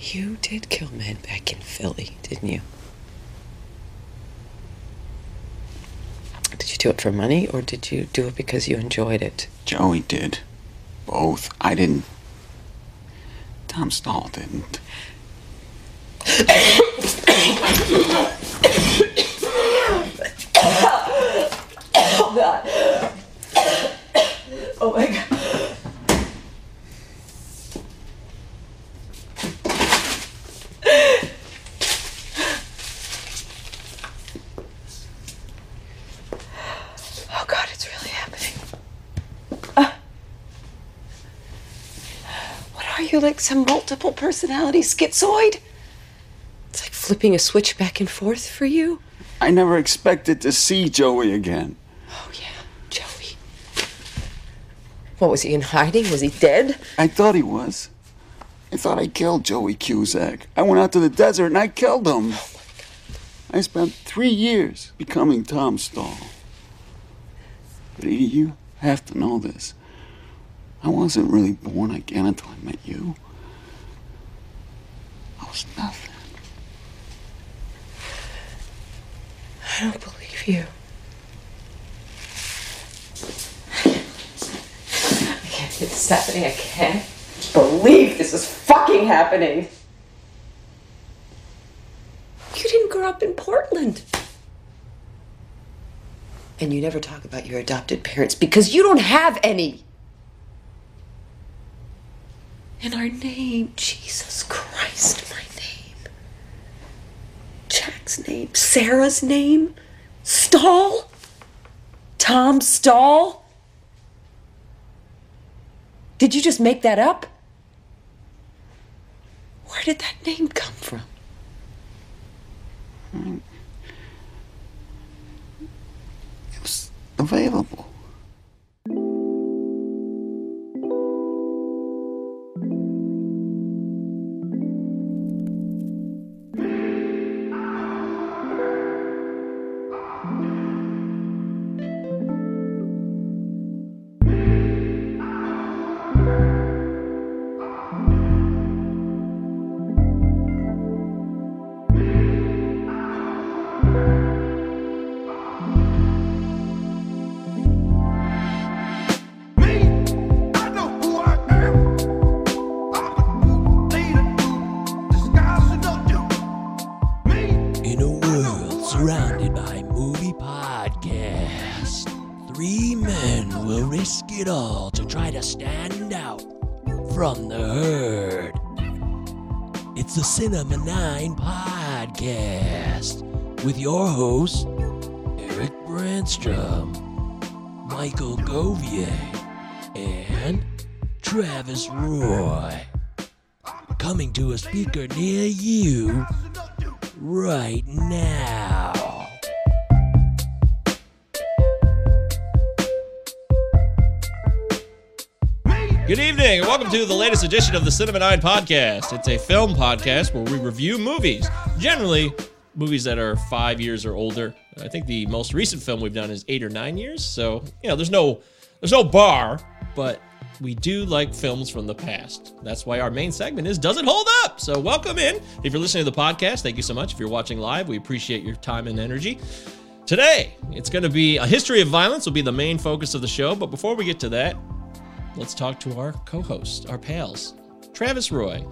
You did kill men back in Philly, didn't you? Did you do it for money or did you do it because you enjoyed it? Joey did. Both. I didn't. Tom Stall didn't. Oh god. Oh my god. Oh god, it's really happening. Uh, what are you, like some multiple personality schizoid? It's like flipping a switch back and forth for you. I never expected to see Joey again. Oh yeah, Joey. What was he in hiding? Was he dead? I thought he was. I thought I killed Joey Cusack. I went out to the desert and I killed him. Oh, I spent three years becoming Tom Stall. But you have to know this. I wasn't really born again until I met you. I was nothing. I don't believe you. I can't believe this is happening. I can't believe this is fucking happening. You didn't grow up in Portland. And you never talk about your adopted parents because you don't have any. And our name, Jesus Christ, my name. Jack's name, Sarah's name, Stall, Tom Stall. Did you just make that up? Where did that name come from? Hmm. It was available. Three men will risk it all to try to stand out from the herd. It's the Cinema 9 podcast with your hosts, Eric Brandstrom, Michael Govier, and Travis Roy. Coming to a speaker near you right now. Good evening, and welcome to the latest edition of the Cinema 9 podcast. It's a film podcast where we review movies, generally movies that are five years or older. I think the most recent film we've done is eight or nine years, so you know there's no there's no bar, but we do like films from the past. That's why our main segment is Does It Hold Up? So welcome in. If you're listening to the podcast, thank you so much. If you're watching live, we appreciate your time and energy. Today, it's going to be a history of violence will be the main focus of the show, but before we get to that, let's talk to our co-host, our pals, Travis Roy.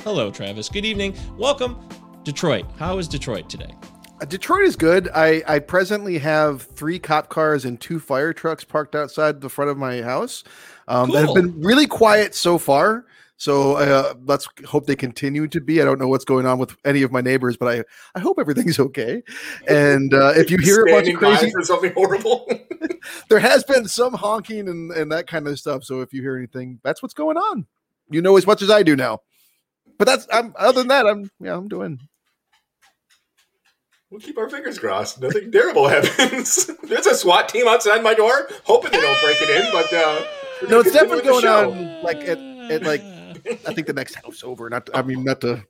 Hello, Travis. Good evening. Welcome, Detroit. How is Detroit today? Uh, Detroit is good. I, I presently have three cop cars and two fire trucks parked outside the front of my house um, that have been really quiet so far. So uh, let's hope they continue to be. I don't know what's going on with any of my neighbors, but I, I hope everything's okay. And uh, if you hear a bunch of crazy, for something horrible. there has been some honking and, and that kind of stuff. So if you hear anything, that's what's going on. You know as much as I do now. But that's I'm other than that, I'm yeah, I'm doing we'll keep our fingers crossed. Nothing terrible happens. There's a SWAT team outside my door, hoping they don't break it in. But uh, no, it's definitely going show. on like at, at like I think the next house over. Not I mean not to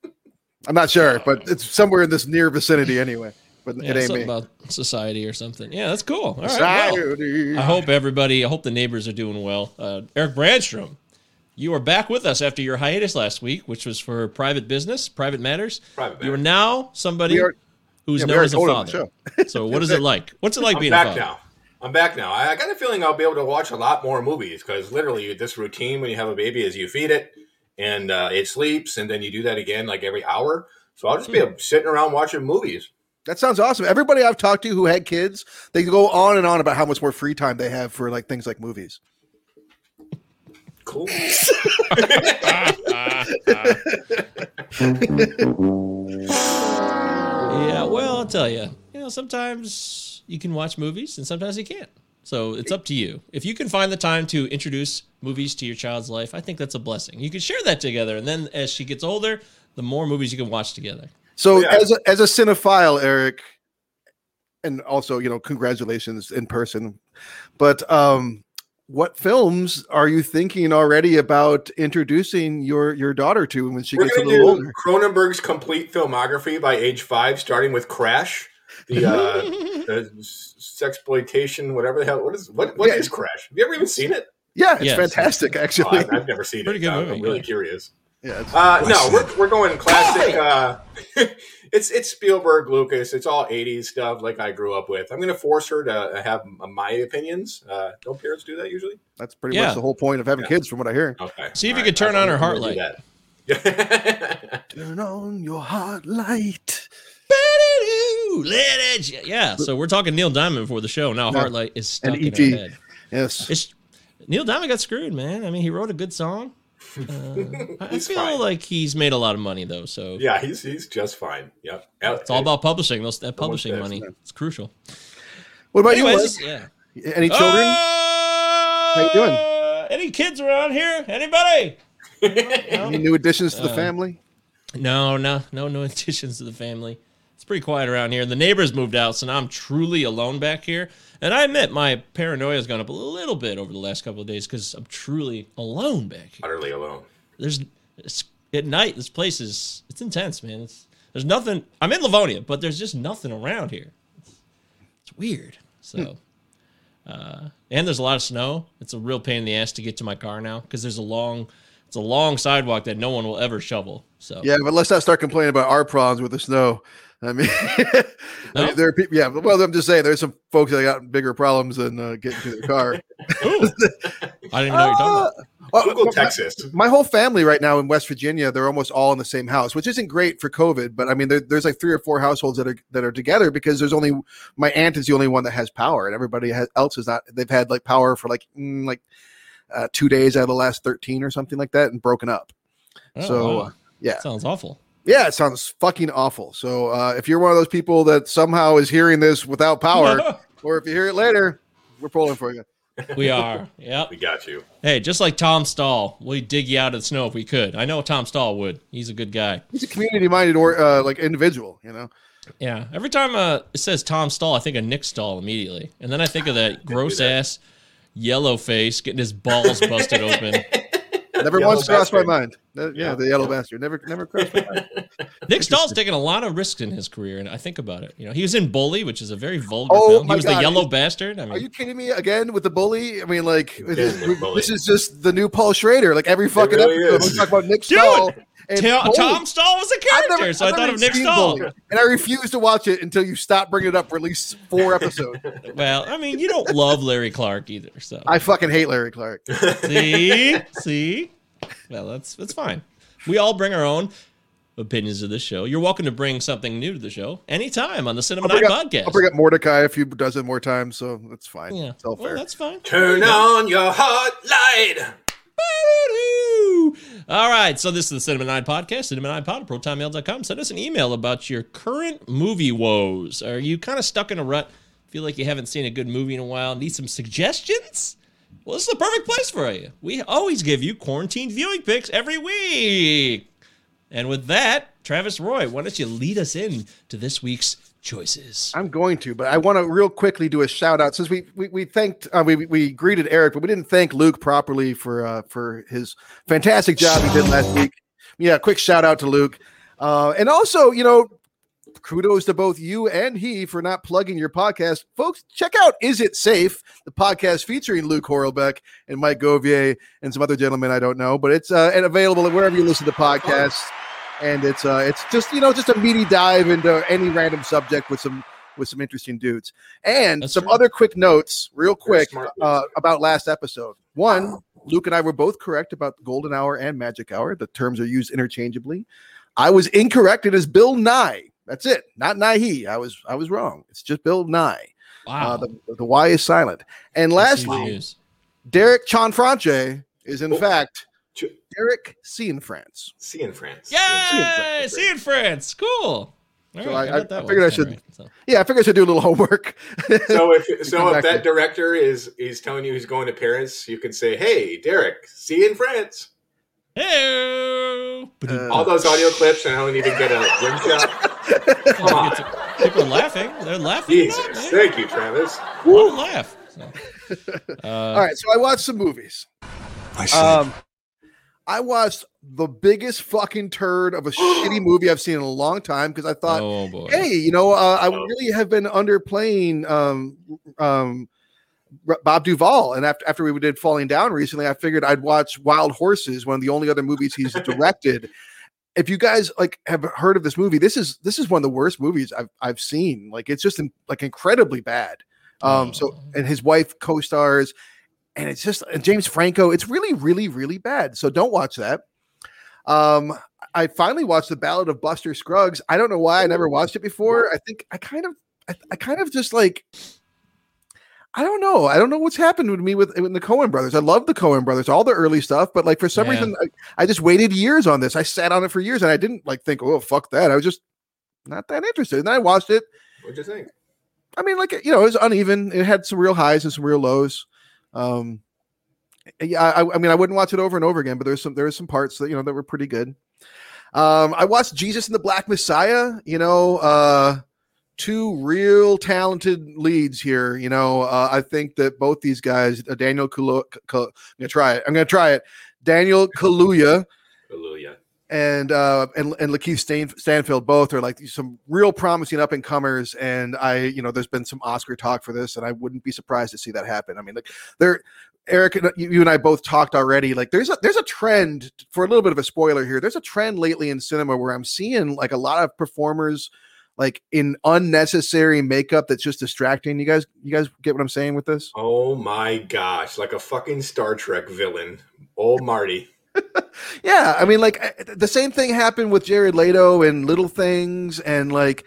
I'm not sure, but it's somewhere in this near vicinity anyway. But Yeah, it ain't something me. about society or something. Yeah, that's cool. All right. well, Society. I hope everybody, I hope the neighbors are doing well. Uh, Eric Brandstrom, You are back with us after your hiatus last week, which was for private business, private matters. Private You are now somebody are- who's yeah, known as a told him on the father. so, what is it like? What's it like I'm being a back father? now. I'm back now. I, I got a feeling I'll be able to watch a lot more movies because literally this routine when you have a baby is you feed it and uh, it sleeps and then you do that again like every hour. So I'll just be Hmm. sitting around watching movies. That sounds awesome. Everybody I've talked to who had kids, they go on and on about how much more free time they have for like things like movies. Cool. Yeah, well, I'll tell you. You know, sometimes you can watch movies and sometimes you can't. So it's up to you. If you can find the time to introduce movies to your child's life, I think that's a blessing. You can share that together, and then as she gets older, the more movies you can watch together. So Yeah. as a, as a cinephile, Eric, and also you know congratulations in person, but um, what films are you thinking already about introducing your your daughter to when she We're gets a little do older? Cronenberg's complete filmography by age five, starting with Crash, the, uh, the sexploitation, whatever the hell. What is what? What Yeah. is Crash? Have you ever even seen it? Yeah, it's Yes. fantastic Oh, actually. I've, I've never seen Pretty it. good I'm, movie, I'm really yeah. curious. yeah, Uh, no, we're, we're going classic. Uh, it's it's Spielberg, Lucas. It's all '80s stuff, like I grew up with. I'm going to force her to have my opinions. Uh, don't parents do that usually? that's pretty Yeah. much the whole point of having Yeah. kids, from what I hear. Okay. See if All you could turn on her heart gonna light. that. Turn on your heart light. Let it- Yeah, so we're talking Neil Diamond before the show. Now Yeah. Heartlight is stuck And in E.T.. her head. Yes. It's Neil Diamond got screwed, man. I mean, he wrote a good song. Uh, I He's feel fine. like he's made a lot of money though, so yeah, he's he's just fine. Yep. it's all about publishing. Those that publishing says, money, it's crucial. What about Anyways, you? yeah. Any children? How you doing? Any kids around here? Anybody? Any new additions to the uh, family? No, no, no, no additions to the family. It's pretty quiet around here. The neighbors moved out, so now I'm truly alone back here. And I admit my paranoia has gone up a little bit over the last couple of days because I'm truly alone back here. utterly alone. There's it's, at night. This place is it's intense, man. It's, there's nothing. I'm in Livonia, but there's just nothing around here. It's, it's weird. So, uh, and there's a lot of snow. It's a real pain in the ass to get to my car now because there's a long, it's a long sidewalk that no one will ever shovel. So Yeah, but let's not start complaining about our problems with the snow. I mean, I No? mean, there are people. Yeah, well, I'm just saying, there's some folks that got bigger problems than uh, getting to their car. I didn't even know you're talking about. Google my- Texas. My whole family right now in West Virginia, they're almost all in the same house, which isn't great for COVID. But I mean, there, there's like three or four households that are that are together because there's only my aunt is the only one that has power, and everybody has, else is not. They've had like power for like mm, like uh, two days out of the last thirteen or something like that, and broken up. Oh, so wow. uh, yeah, sounds awful. Yeah, it sounds fucking awful. So uh, if you're one of those people that somehow is hearing this without power, or if you hear it later, we're pulling for you. we are. Yep. We got you. Hey, just like Tom Stall, we'd dig you out of the snow if we could. I know Tom Stall would. He's a good guy. He's a community-minded or uh, like individual, you know. Yeah. Every time uh, it says Tom Stall, I think of Nick Stahl immediately, and then I think of that gross ass yellow face getting his balls busted open. Never Yellow once crossed my mind. Yeah, Yeah. the yellow bastard. Never, never crossed my mind. Nick Stahl's taken a lot of risks in his career, and I think about it. You know, he was in Bully, which is a very vulgar Oh film. He was God, the yellow he's- bastard. I Are you kidding me again with the bully? I mean, like this, this is just the new Paul Schrader. Like every fucking really episode, we talk about Nick Dude, Stahl. and Ta- Bully. Tom Stall was a I've character, never- so I I've thought of Nick seen Stahl. Bully, and I refuse to watch it until you stop bringing it up for at least four episodes. Well, I mean, you don't love Larry Clark either, so I fucking hate Larry Clark. see, see. Well, that's that's fine. We all bring our own opinions of this show. You're welcome to bring something new to the show anytime on the Cinema Night up, podcast. I'll bring up Mordecai a few dozen more times, so that's fine. yeah, It's all well, fair. that's fine. Turn on your hot light. All right, so this is the Cinema Nine Podcast, Cinema Nine Pod, protonmail.com. Send us an email about your current movie woes. Are you kind of stuck in a rut? Feel like you haven't seen a good movie in a while? Need some suggestions? Well, this is the perfect place for you. We always give you quarantine viewing picks every week. And with that, Travis Roy, why don't you lead us in to this week's choices? I'm going to, but I want to real quickly do a shout out since we we, we thanked uh, we we greeted Eric, but we didn't thank Luke properly for uh, for his fantastic job he did last week. Yeah, quick shout out to Luke, uh, and also you know kudos to both you and he for not plugging your podcast. Folks, check out Is It Safe, the podcast featuring Luke Horlbeck and Mike Govier and some other gentlemen I don't know, but it's uh, and available wherever you listen to podcasts. And it's uh, it's just you know just a meaty dive into any random subject with some with some interesting dudes and That's some true. other quick notes, real quick, uh, about last episode. One, Luke and I were both correct about the golden hour and magic hour. The terms are used interchangeably. I was incorrect. It is Bill Nye. That's it. Not Nighy. I was I was wrong. It's just Bill Nye. Wow. Uh, the, the Y is silent. And That's easy to lastly. Derek Cianfrance is in Oh. fact Derek C in France. See in France. Yay! See in France. Cool. All So right, I- got that I figured I should- right, so. Yeah, I figured I should do a little homework. So if so, if that to- director is is telling you he's going to Paris, you can say, "Hey, Derek, see you in France." Hey. Uh, All those audio clips, and I don't even get a rim shot. Come on, People are laughing. They're laughing. Jesus! up. Thank you, Travis. Want to laugh. So. Uh, All right, so I watched some movies. I see. Um, I watched the biggest fucking turd of a shitty movie I've seen in a long time because I thought, oh hey, you know, uh, I really have been underplaying um, um, Bob Duvall, and after after we did Falling Down recently, I figured I'd watch Wild Horses, one of the only other movies he's directed. if you guys like have heard of this movie, this is this is one of the worst movies I've I've seen. Like it's just in, like incredibly bad. Um, so Oh. and his wife co-stars, and it's just and James Franco. It's really, really, really bad. So don't watch that. Um, I finally watched the Ballad of Buster Scruggs. I don't know why I never watched it before. I think I kind of, I, I kind of just like, I don't know. I don't know what's happened with me with, with the Coen brothers. I love the Coen brothers, all the early stuff, but like for some Yeah. reason, I, I just waited years on this. I sat on it for years, and I didn't like think, oh fuck that. I was just not that interested. And then I watched it. What'd you think? I mean, like you know, it was uneven. It had some real highs and some real lows. Um, yeah, I, I mean, I wouldn't watch it over and over again, but there's some there's some parts that you know that were pretty good. Um, I watched Jesus and the Black Messiah. You know, uh, two real talented leads here. You know, uh, I think that both these guys, uh, Daniel Kal- I'm gonna try it. I'm gonna try it. Daniel Kaluuya Hallelujah. And uh and and Lakeith Stan- Stanfield both are like some real promising up and comers and I you know there's been some Oscar talk for this and I wouldn't be surprised to see that happen. I mean like there Eric you you and I both talked already like there's a there's a trend for a little bit of a spoiler here. There's a trend lately in cinema where I'm seeing like a lot of performers like in unnecessary makeup that's just distracting. You guys you guys get what I'm saying with this? Oh my gosh, like a fucking Star Trek villain. Old Marty. Yeah, I mean, like uh, the same thing happened with Jared Leto and Little Things, and like,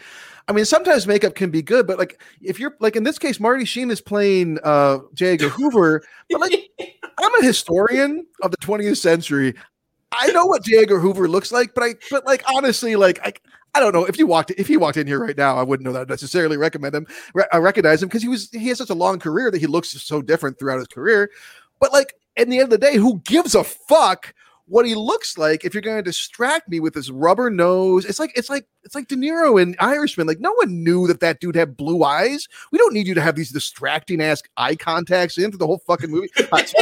I mean, sometimes makeup can be good, but like, if you're like in this case, Marty Sheen is playing uh J. Edgar Hoover, but like, I'm a historian of the 20th century. I know what J. Edgar Hoover looks like, but I, but like, honestly, like, I, I don't know if you walked if he walked in here right now, I wouldn't know that I'd necessarily recommend him. I recognize him because he was he has such a long career that he looks so different throughout his career. But like, at the end of the day, who gives a fuck? what he looks like if you're going to distract me with his rubber nose. It's like it's like it's like De Niro in Irishman. Like no one knew that that dude had blue eyes. We don't need you to have these distracting ass eye contacts into the whole fucking movie. All right,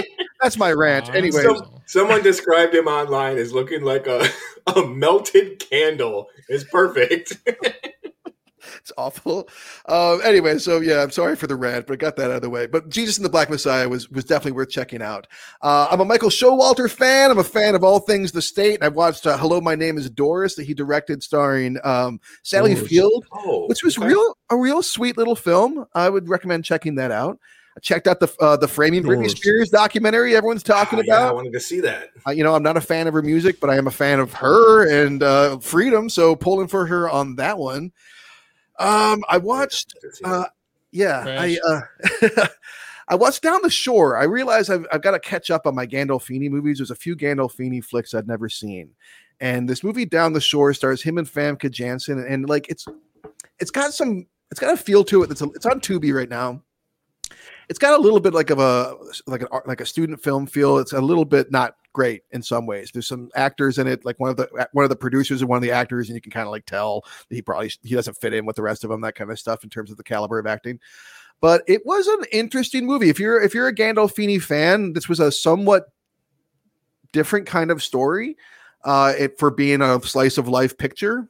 that's my rant. Anyway, So- Someone described him online as looking like a, a melted candle. It's perfect. it's awful. Um, anyway, so yeah, I'm sorry for the rant, but I got that out of the way. But Jesus and the Black Messiah was was definitely worth checking out. Uh, I'm a Michael Showalter fan. I'm a fan of all things the state. I've watched uh, Hello, My Name Is Doris that he directed, starring um, Sally Oh, Field. Oh, which was okay. real a real sweet little film. I would recommend checking that out. I checked out the uh, the Framing Britney Spears documentary everyone's talking about. yeah, I wanted to see that. Uh, you know, I'm not a fan of her music, but I am a fan of her and uh, freedom. So pulling for her on that one. Um, I watched. Uh, yeah, I uh, I watched Down the Shore. I realized I've, I've got to catch up on my Gandolfini movies. There's a few Gandolfini flicks I'd never seen, and this movie Down the Shore stars him and Famke Janssen, and, like it's it's got some it's got a feel to it. That's a, it's on Tubi right now. It's got a little bit like of a like an like a student film feel. It's a little bit not great in some ways. There's some actors in it, like one of the one of the producers and one of the actors, and you can kind of like tell that he probably he doesn't fit in with the rest of them. That kind of stuff in terms of the caliber of acting. But it was an interesting movie. If you're if you're a Gandolfini fan, this was a somewhat different kind of story. Uh, it for being a slice of life picture.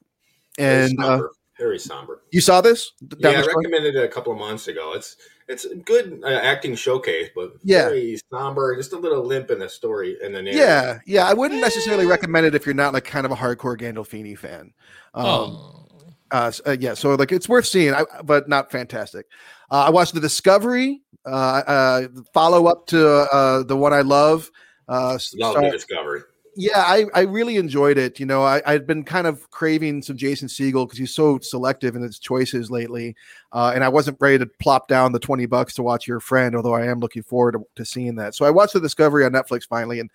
and uh, very somber. You saw this? Yeah, I recommended it a couple of months ago. It's it's a good uh, acting showcase, but Yeah. very somber, just a little limp in the story and the narrative. Yeah, yeah. I wouldn't necessarily recommend it if you're not like kind of a hardcore Gandolfini fan. Um, oh, uh, s- uh, yeah, so like it's worth seeing, I, but not fantastic. Uh, I watched the Discovery, uh, uh, follow up to uh, the one I love. Uh, Love star- the discovery. Yeah, I, I really enjoyed it. You know, I, I'd been kind of craving some Jason Segel because he's so selective in his choices lately. Uh, and I wasn't ready to plop down the 20 bucks to watch your friend, although I am looking forward to, to seeing that. So I watched the Discovery on Netflix finally, and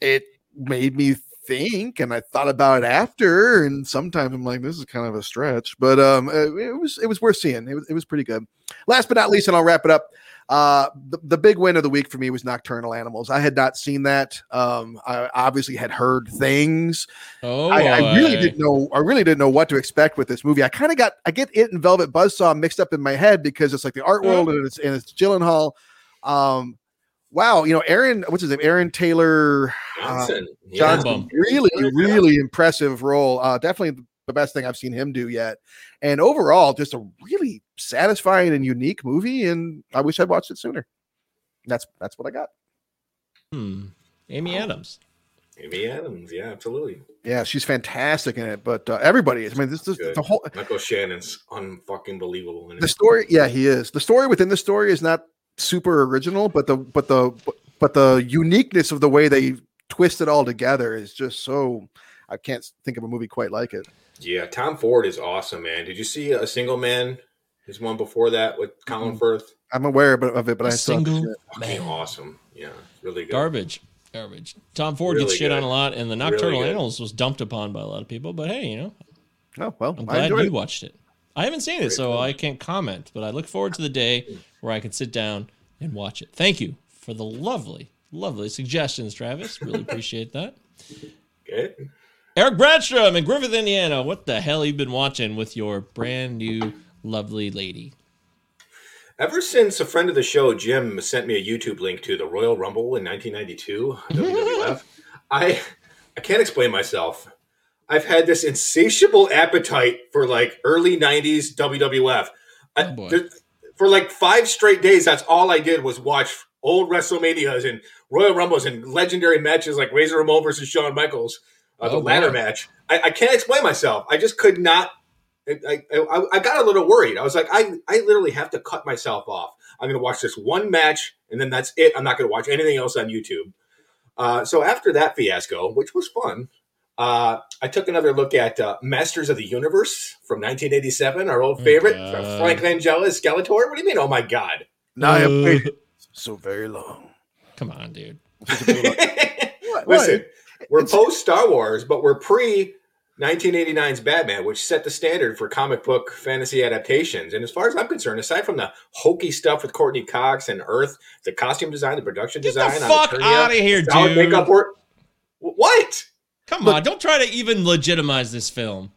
it made me think and I thought about it after. And sometimes I'm like, this is kind of a stretch, but um, it, it was it was worth seeing. It was, it was pretty good. Last but not least, and I'll wrap it up. Uh, the, the big win of the week for me was Nocturnal Animals. I had not seen that. Um, I obviously had heard things. oh, I, I really didn't know. I really didn't know what to expect with this movie. I kind of got. I get it and Velvet Buzzsaw mixed up in my head because it's like the art world and it's and it's Gyllenhaal. Um, wow, you know Aaron. What's his name? Aaron Taylor Johnson. yeah. Johnson. Bum. Really, Good really impressive role. Uh, definitely the best thing I've seen him do yet. And overall, just a really satisfying and unique movie. And I wish I'd watched it sooner. That's that's what I got. Hmm. Amy Adams. Amy Adams. Yeah, absolutely. Yeah, she's fantastic in it. But uh, everybody is. I mean, this is the whole Michael Shannon's unfucking believable. In the it. story. Yeah, he is. The story within the story is not super original, but the but the but the uniqueness of the way they twist it all together is just so. I can't think of a movie quite like it. Yeah, Tom Ford is awesome, man. Did you see a single man? His one before that with mm-hmm. Colin Firth. I'm aware of it, but A I still single. Fucking man. awesome. Yeah, really good. Garbage. Garbage. Tom Ford Really gets shit good. on a lot, and the Nocturnal good. Animals was dumped upon by a lot of people. But hey, you know, Oh well, I'm glad you it. watched it. I haven't seen it, Great so film. I can't comment. But I look forward to the day where I can sit down and watch it. Thank you for the lovely, lovely suggestions, Travis. Really appreciate that. Good. Eric Bradstrom in Griffith, Indiana. What the hell you been watching with your brand new lovely lady? Ever since a friend of the show, Jim, sent me a YouTube link to the Royal Rumble in 1992, WWF, I I can't explain myself. I've had this insatiable appetite for like early 90s WWF. Oh, boy. there- for like five straight days, that's all I did was watch old WrestleManias and Royal Rumbles and legendary matches like Razor Ramon versus Shawn Michaels, uh, the Oh, ladder match. I, I can't explain myself. I just could not I, I, I- I got a little worried. I was like, I, I literally have to cut myself off. I'm going to watch this one match and then that's it. I'm not going to watch anything else on YouTube. Uh, so after that fiasco, which was fun, uh, I took another look at uh, Masters of the Universe from 1987, our old Oh, favorite, God. Frank Langella as Skeletor. What do you mean? Oh my God. Now I have Uh, waited so very long. Come on, dude. What? Listen, we're post Star Wars, but we're pre 1989's Batman, which set the standard for comic book fantasy adaptations. And as far as I'm concerned, aside from the hokey stuff with Courteney Cox and Earth, the costume design, the production Get the design, on fuck Eternia, outta here, solid dude. Makeup work. What? Come on, don't try to even legitimize this film.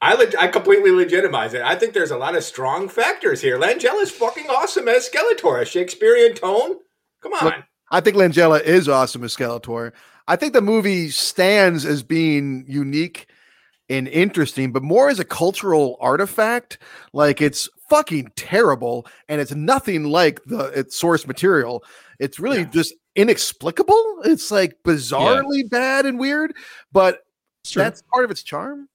I leg- I completely legitimize it. I think there's a lot of strong factors here. Langella's fucking awesome as Skeletor, a Shakespearean tone. Come on. Look, I think Langella is awesome as Skeletor. I think the movie stands as being unique and interesting, but more as a cultural artifact. Like it's fucking terrible, and it's nothing like the its source material. It's really Yeah. just inexplicable. It's like bizarrely bad and weird, but It's that's part of its charm.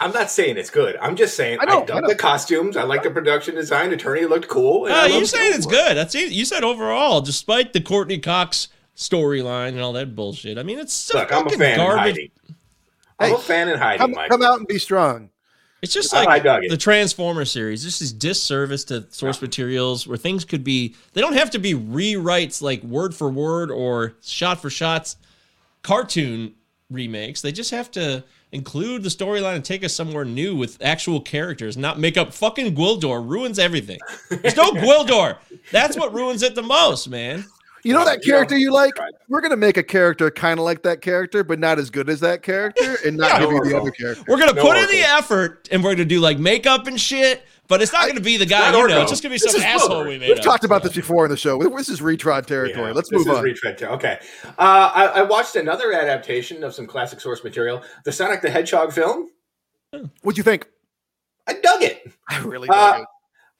I'm not saying it's good. I'm just saying I know, I, I dug know. the costumes. I like the production design. Eternia looked cool. and I Uh, you saying it's good? That's it. You said overall, despite the Courteney Cox storyline and all that bullshit. I mean, it's so Look, I'm a fucking fan in garbage. hiding. I'm Hey, a fan in hiding, Come, Mike. come out and be strong. It's just like I dug it. the Transformer series. This is disservice to source materials where things could be. They don't have to be rewrites like word for word or shot for shots cartoon remakes. They just have to include the storyline and take us somewhere new with actual characters, not make up fucking Gwildor ruins everything. There's no Gwildor. That's what ruins it the most, man. You know that character you like? We're gonna make a character kind of like that character, but not as good as that character, and not Yeah. give you the other character. We're gonna No put in the effort and we're gonna do like makeup and shit, but it's not gonna be the guy you know. It's just gonna be This some asshole Wilbur. we made We've up. talked about So- this before in the show. This is retrod territory. Yeah, Let's move is on. retread to- Okay. Uh, I, I watched another adaptation of some classic source material, the Sonic the Hedgehog film. What'd you think? I dug it. I really Uh, dug it.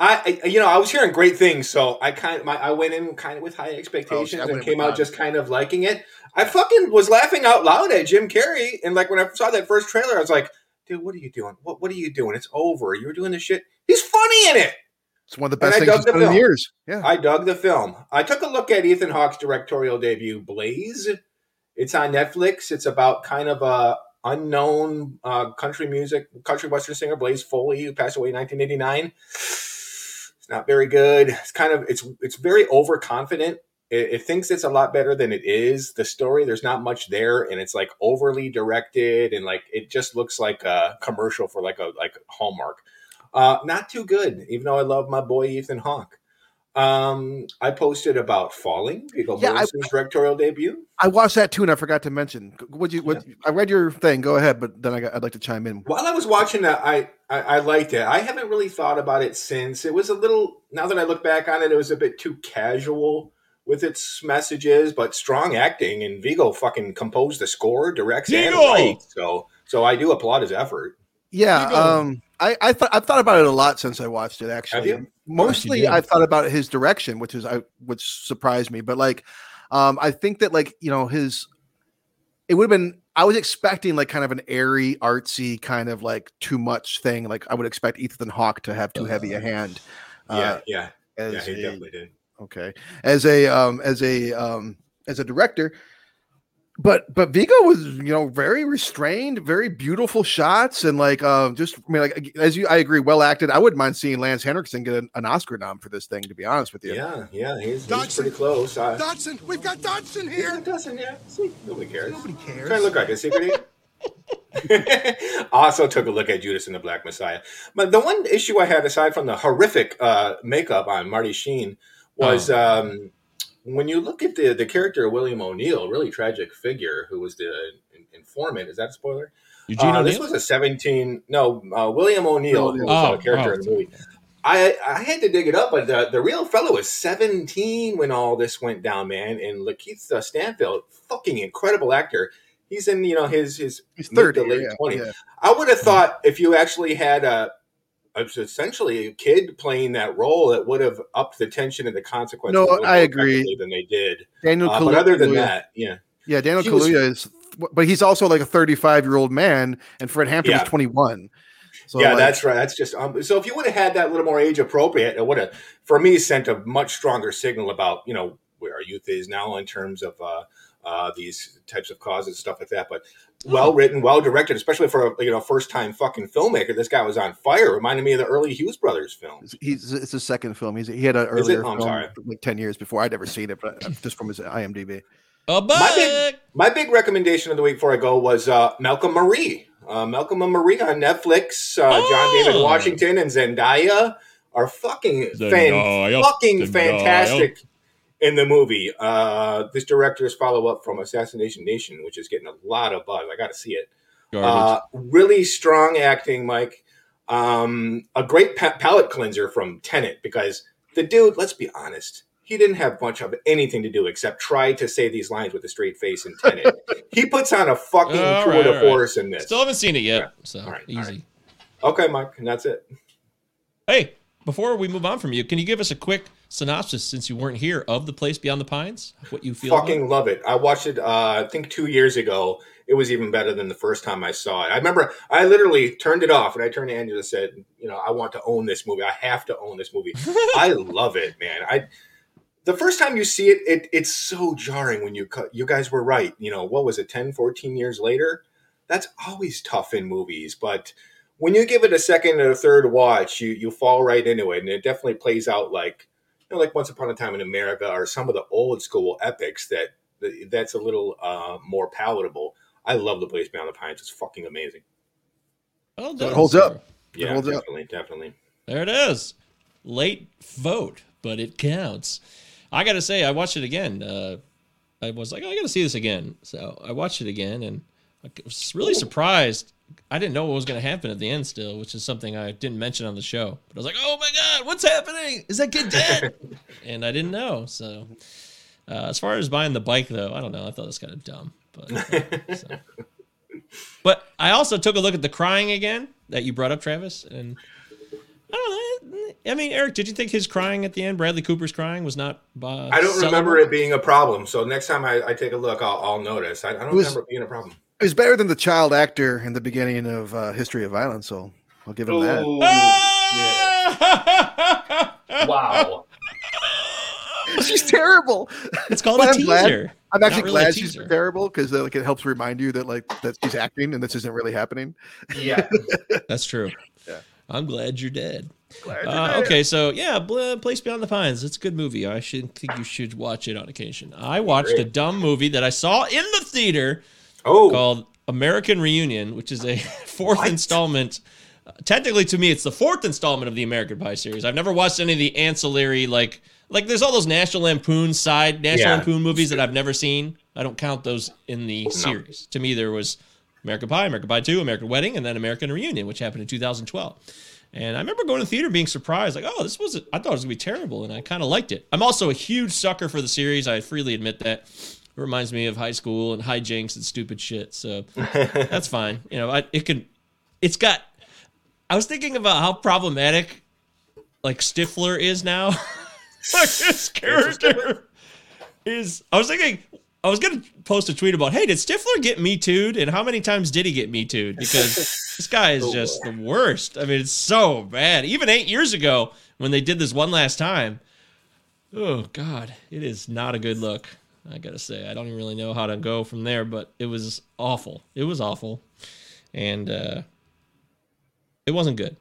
I, I you know I was hearing great things, so I kind of my I went in kind of with high expectations Oh, and came out just kind of liking it. I fucking was laughing out loud at Jim Carrey, and like when I saw that first trailer, I was like, "Dude, what are you doing? What What are you doing? It's over. You were doing this shit. He's funny in it." It's one of the best I things dug the in film. years. Yeah. I dug the film. I took a look at Ethan Hawke's directorial debut, Blaze. It's on Netflix. It's about kind of a unknown uh, country music, country western singer, Blaze Foley, who passed away in 1989. It's not very good. It's kind of it's it's very overconfident. It, it thinks it's a lot better than it is. The story, there's not much there, and it's like overly directed, and like it just looks like a commercial for like a like Hallmark. Uh, not too good, even though I love my boy Ethan Hawke. Um, I posted about Falling, Viggo Yeah, I- directorial debut. I watched that too, and I forgot to mention. Would you? What I read your thing. Go ahead, but then I got, I'd like to chime in. While I was watching that, I, I I liked it. I haven't really thought about it since. It was a little. Now that I look back on it, it was a bit too casual with its messages, but strong acting. And Viggo fucking composed the score, directs and Viggo! writes. So so I do applaud his effort. Yeah, um, I I thought I've thought about it a lot since I watched it. Actually, you? mostly did. I thought about his direction, which is I which surprised me. But like, um, I think that like you know his, it would have been. I was expecting like kind of an airy, artsy kind of like too much thing. Like I would expect Ethan Hawke to have too heavy a hand. Yeah, uh, yeah, as yeah. He a- definitely did. okay as a um as a um as a director but but Viggo was you know very restrained very beautiful shots and like um just I mean like as you I agree well acted I wouldn't mind seeing Lance Henriksen get an, an Oscar nom for this thing to be honest with you Yeah, yeah. He's, he's pretty close. Uh, Dodson, we've got Dodson yeah, here. Dodson, yeah. See, nobody cares. Nobody cares. Kind of look like a secret also took a look at Judas and the Black Messiah. But the one issue I had, aside from the horrific uh, makeup on Marty Sheen, was um, when you look at the the character of William O'Neal, really tragic figure who was the informant. Is that a spoiler? Eugene Uh, this was a 17. No, uh, William O'Neal, who was Oh, a character oh. in the movie. I I had to dig it up, but the, the real fellow was 17 when all this went down, man. And Lakeith uh, Stanfield, fucking incredible actor. He's in you know his his he's 30 to late yeah, 20s. yeah. I would have thought if you actually had a, a essentially a kid playing that role, that would have upped the tension and the consequences. No, I agree. Than they did. Daniel Uh, but other than Kaluuya- that, yeah, yeah Daniel he was- Kaluuya is but he's also like a 35 year old man and Fred Hampton Yeah. is 21 so yeah, like, that's right. That's just um, so. If you would have had that a little more age appropriate, it would have, for me, sent a much stronger signal about you know where our youth is now in terms of uh, uh, these types of causes, and stuff like that. But well written, well directed, especially for a you know first time fucking filmmaker. This guy was on fire. Reminded me of the early Hughes brothers films. he's it's his second film he's he had an earlier Oh, I'm film sorry. like 10 years before I'd never seen it but uh, just from his IMDb A My big, my big recommendation of the week before I go was uh, Malcolm Marie. Uh, Malcolm and Marie on Netflix. Uh, John David Oh. Washington and Zendaya are fucking fan, fucking Zendaya. fantastic in the movie. Uh, this director's follow up from Assassination Nation, which is getting a lot of buzz. I got to see it. Uh, really strong acting, Mike. Um, a great pa- palate cleanser from Tenet because the dude, let's be honest, he didn't have much of anything to do except try to say these lines with a straight face in Tenet. he puts on a fucking All tour right, de all right. force in this. Still haven't seen it yet, so All right, easy. Okay, Mike, and that's it. Hey, before we move on from you, can you give us a quick synopsis, since you weren't here, of the place beyond the pines? What you feel? fucking about love it. I watched it. Uh, I think two years ago. It was even better than the first time I saw it. I remember I literally turned it off and I turned to Angela and said, "You know, I want to own this movie. I have to own this movie. I love it, man. I the first time you see it, it it's so jarring when you cut. You guys were right. You know, what was it? 10, 14 years later. That's always tough in movies, but when you give it a second or a third watch, you you fall right into it, and it definitely plays out like you know, like Once Upon a Time in America or some of the old school epics that that's a little uh, more palatable. I love the Place Beyond the Pines. It's fucking amazing. Well So it holds sir. up. It Yeah, holds up. definitely, definitely. There it is. Late vote, but it counts. I got to say, I watched it again. Uh, I was like, oh, I got to see this again. So I watched it again, and I was really surprised. I didn't know what was going to happen at the end still, which is something I didn't mention on the show. But I was like, oh my God, what's happening? Is that kid dead? and I didn't know. So uh, as far as buying the bike, though, I don't know. I thought it was kind of dumb. But, uh, so. but I also took a look at the crying again. that you brought up, Travis, and I don't know. I mean, Eric, did you think his crying at the end, Bradley Cooper's crying, was not? Uh, I don't sellable? remember it being a problem. So next time I, I take a look, I'll, I'll notice. I, I don't was- remember it being a problem. It was better than the child actor in the beginning of uh, History of Violence, so I'll give him that. Ah! Wow. She's terrible. It's called But a I'm glad- teaser. I'm actually really glad she's terrible because like it helps remind you that like that she's acting and this isn't really happening. Yeah. That's true. Yeah. I'm glad you're dead. Glad you're Uh, dead. okay, so yeah, Place Beyond the Pines. It's a good movie. I should think you should watch it on occasion. I watched a dumb movie that I saw in the theater Oh, called American Reunion, which is a fourth What? installment. Uh, Technically, to me, it's the fourth installment of the American Pie series. I've never watched any of the ancillary, like like there's all those National Lampoon side National Yeah. Lampoon movies that I've never seen. I don't count those in the series. To me, there was American Pie, American Pie Two, American Wedding, and then American Reunion, which happened in 2012. And I remember going to the theater being surprised, like, oh, this was, I thought it was gonna be terrible, and I kind of liked it. I'm also a huge sucker for the series. I freely admit that. It reminds me of high school and hijinks and stupid shit. So that's fine. You know, I, it can. It's got. I was thinking about how problematic, like Stifler is now. like his character is. I was thinking. I was gonna post a tweet about, hey, did Stifler get me too'd, and how many times did he get me too'd? Because this guy is oh, just the worst. I mean, it's so bad. Even eight years ago, when they did this one last time, oh god, it is not a good look. I gotta say, I don't even really know how to go from there, but it was awful. It was awful, and uh, it wasn't good.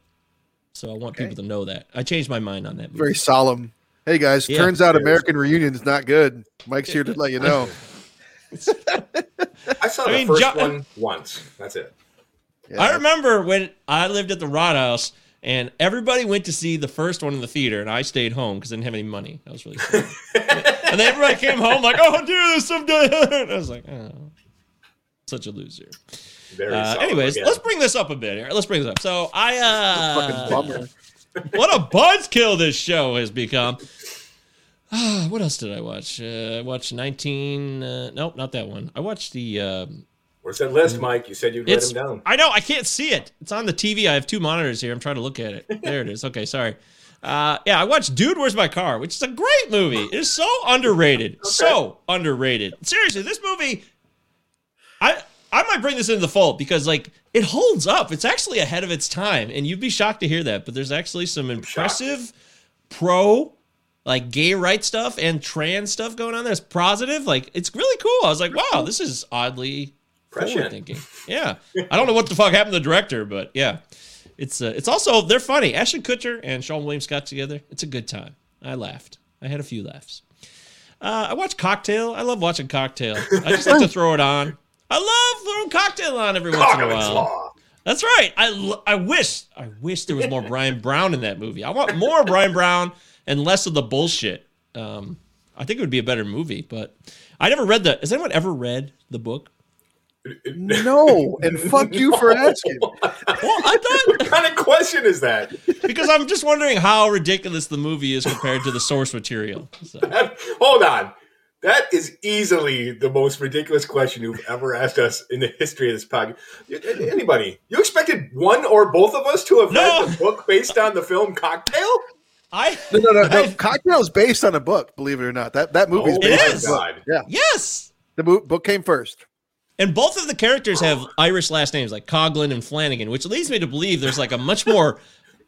So I want people to know that. I changed my mind on that. Movie. Very solemn. Hey guys, Yeah. turns out American Reunion is not good. Mike's here to let you know. I saw I the mean, first Jo- one once. That's it. Yeah. I remember when I lived at the Rod House and everybody went to see the first one in the theater and I stayed home because I didn't have any money. That was really sad. And then everybody came home like, oh, do this someday. I was like, oh, such a loser. Very Uh, solid anyways, again. let's bring this up a bit here. Let's bring this up. So I, Fucking uh, bummer. what a buzzkill this show has become. Ah, what else did I watch? Uh, I watched 19. Uh, nope, not that one. I watched the. Um, Where's that list, Mike? You said you'd let it's. him down. I know. I can't see it. It's on the TV. I have two monitors here. I'm trying to look at it. There it is. Okay, sorry. Uh, yeah, I watched Dude, Where's My Car, which is a great movie. It is so underrated. So underrated. Seriously, this movie. I I might bring this into the fold because like it holds up. It's actually ahead of its time, and you'd be shocked to hear that. But there's actually some impressive pro like gay rights stuff and trans stuff going on. There's positive. Like it's really cool. I was like, wow, this is oddly forward thinking. Yeah, I don't know what the fuck happened to the director, but yeah, it's uh, it's also they're funny. Ashton Kutcher and Seann William Scott together. It's a good time. I laughed. I had a few laughs. Uh, I watch Cocktail. I love watching Cocktail. I just like to throw it on. I love throwing Cocktail on every once in a while. That's right. I, I wish I wish there was more Bryan Brown in that movie. I want more Bryan Brown and less of the bullshit. Um, I think it would be a better movie, but I never read the. Has anyone ever read the book? No, and fuck you for asking. Well, I thought What kind of question is that? because I'm just wondering how ridiculous the movie is compared to the source material. So, Hold on. That is easily the most ridiculous question you've ever asked us in the history of this podcast. Anybody? You expected one or both of us to have No. read the book based on the film Cocktail? I No, no, no. no. I- Cocktail is based on a book. Believe it or not, that that movie is Oh, based on a book. Yeah, yes, the mo- book came first. And both of the characters have Irish last names like Coughlin and Flanagan, which leads me to believe there's like a much more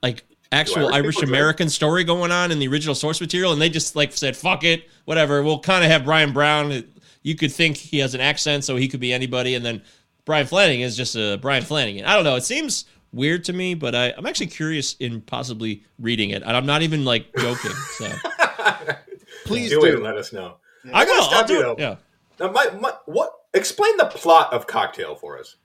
like actual Irish Irish people do? American story going on in the original source material, and they just like said, "Fuck it, whatever." We'll kind of have Bryan Brown. Uh, you could think he has an accent, so he could be anybody, and then Brian Flanagan is just a Brian Flanagan. I don't know. It seems weird to me, but I, I'm actually curious in possibly reading it, and I'm not even like joking. So Please do do. let us know. I gotta will. I'll stop you, do though. Yeah. Now, my, my, what? Explain the plot of Cocktail for us.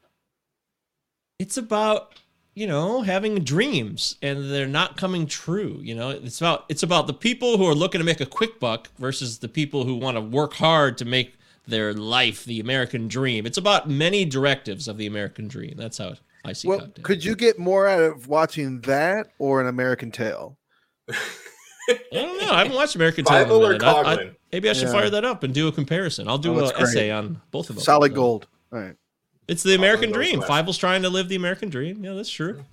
it's about you know having dreams and they're not coming true you know it's about it's about the people who are looking to make a quick buck versus the people who want to work hard to make their life the american dream it's about many directives of the american dream that's how i see Well, cocktail could you get more out of watching that or an American Tail? i don't know i haven't watched american Tail in a or minute. I- I- maybe i should Yeah. fire that up and do a comparison i'll do Oh, an essay on both of them Solid So, gold. All right. It's the American dream. left. Fievel's trying to live the American dream. Yeah, that's true.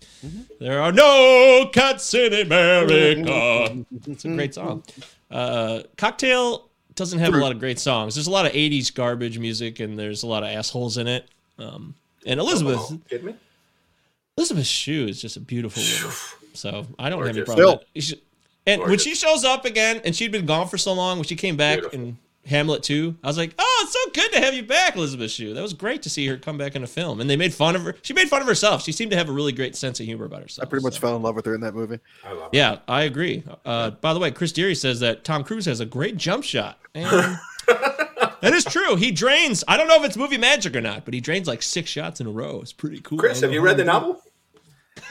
There are no cuts in America. It's a great song. Uh, Cocktail doesn't have a lot of great songs. There's a lot of 80s garbage music and there's a lot of assholes in it. Um, and Elizabeth, Oh, kidding me? Elizabeth Shue is just a beautiful woman. So I don't have any Gorgeous. problem. with it. She- And when she shows up again, and she'd been gone for so long, when she came back Beautiful. in Hamlet 2, I was like, oh, it's so good to have you back, Elizabeth Shue. That was great to see her come back in a film. And they made fun of her. She made fun of herself. She seemed to have a really great sense of humor about herself. I pretty much so. fell in love with her in that movie. I love it. Yeah, I agree. Uh, by the way, Chris Deary says that Tom Cruise has a great jump shot. And that is true. He drains, I don't know if it's movie magic or not, but he drains like six shots in a row. It's pretty cool. Chris, have you read the how he novel?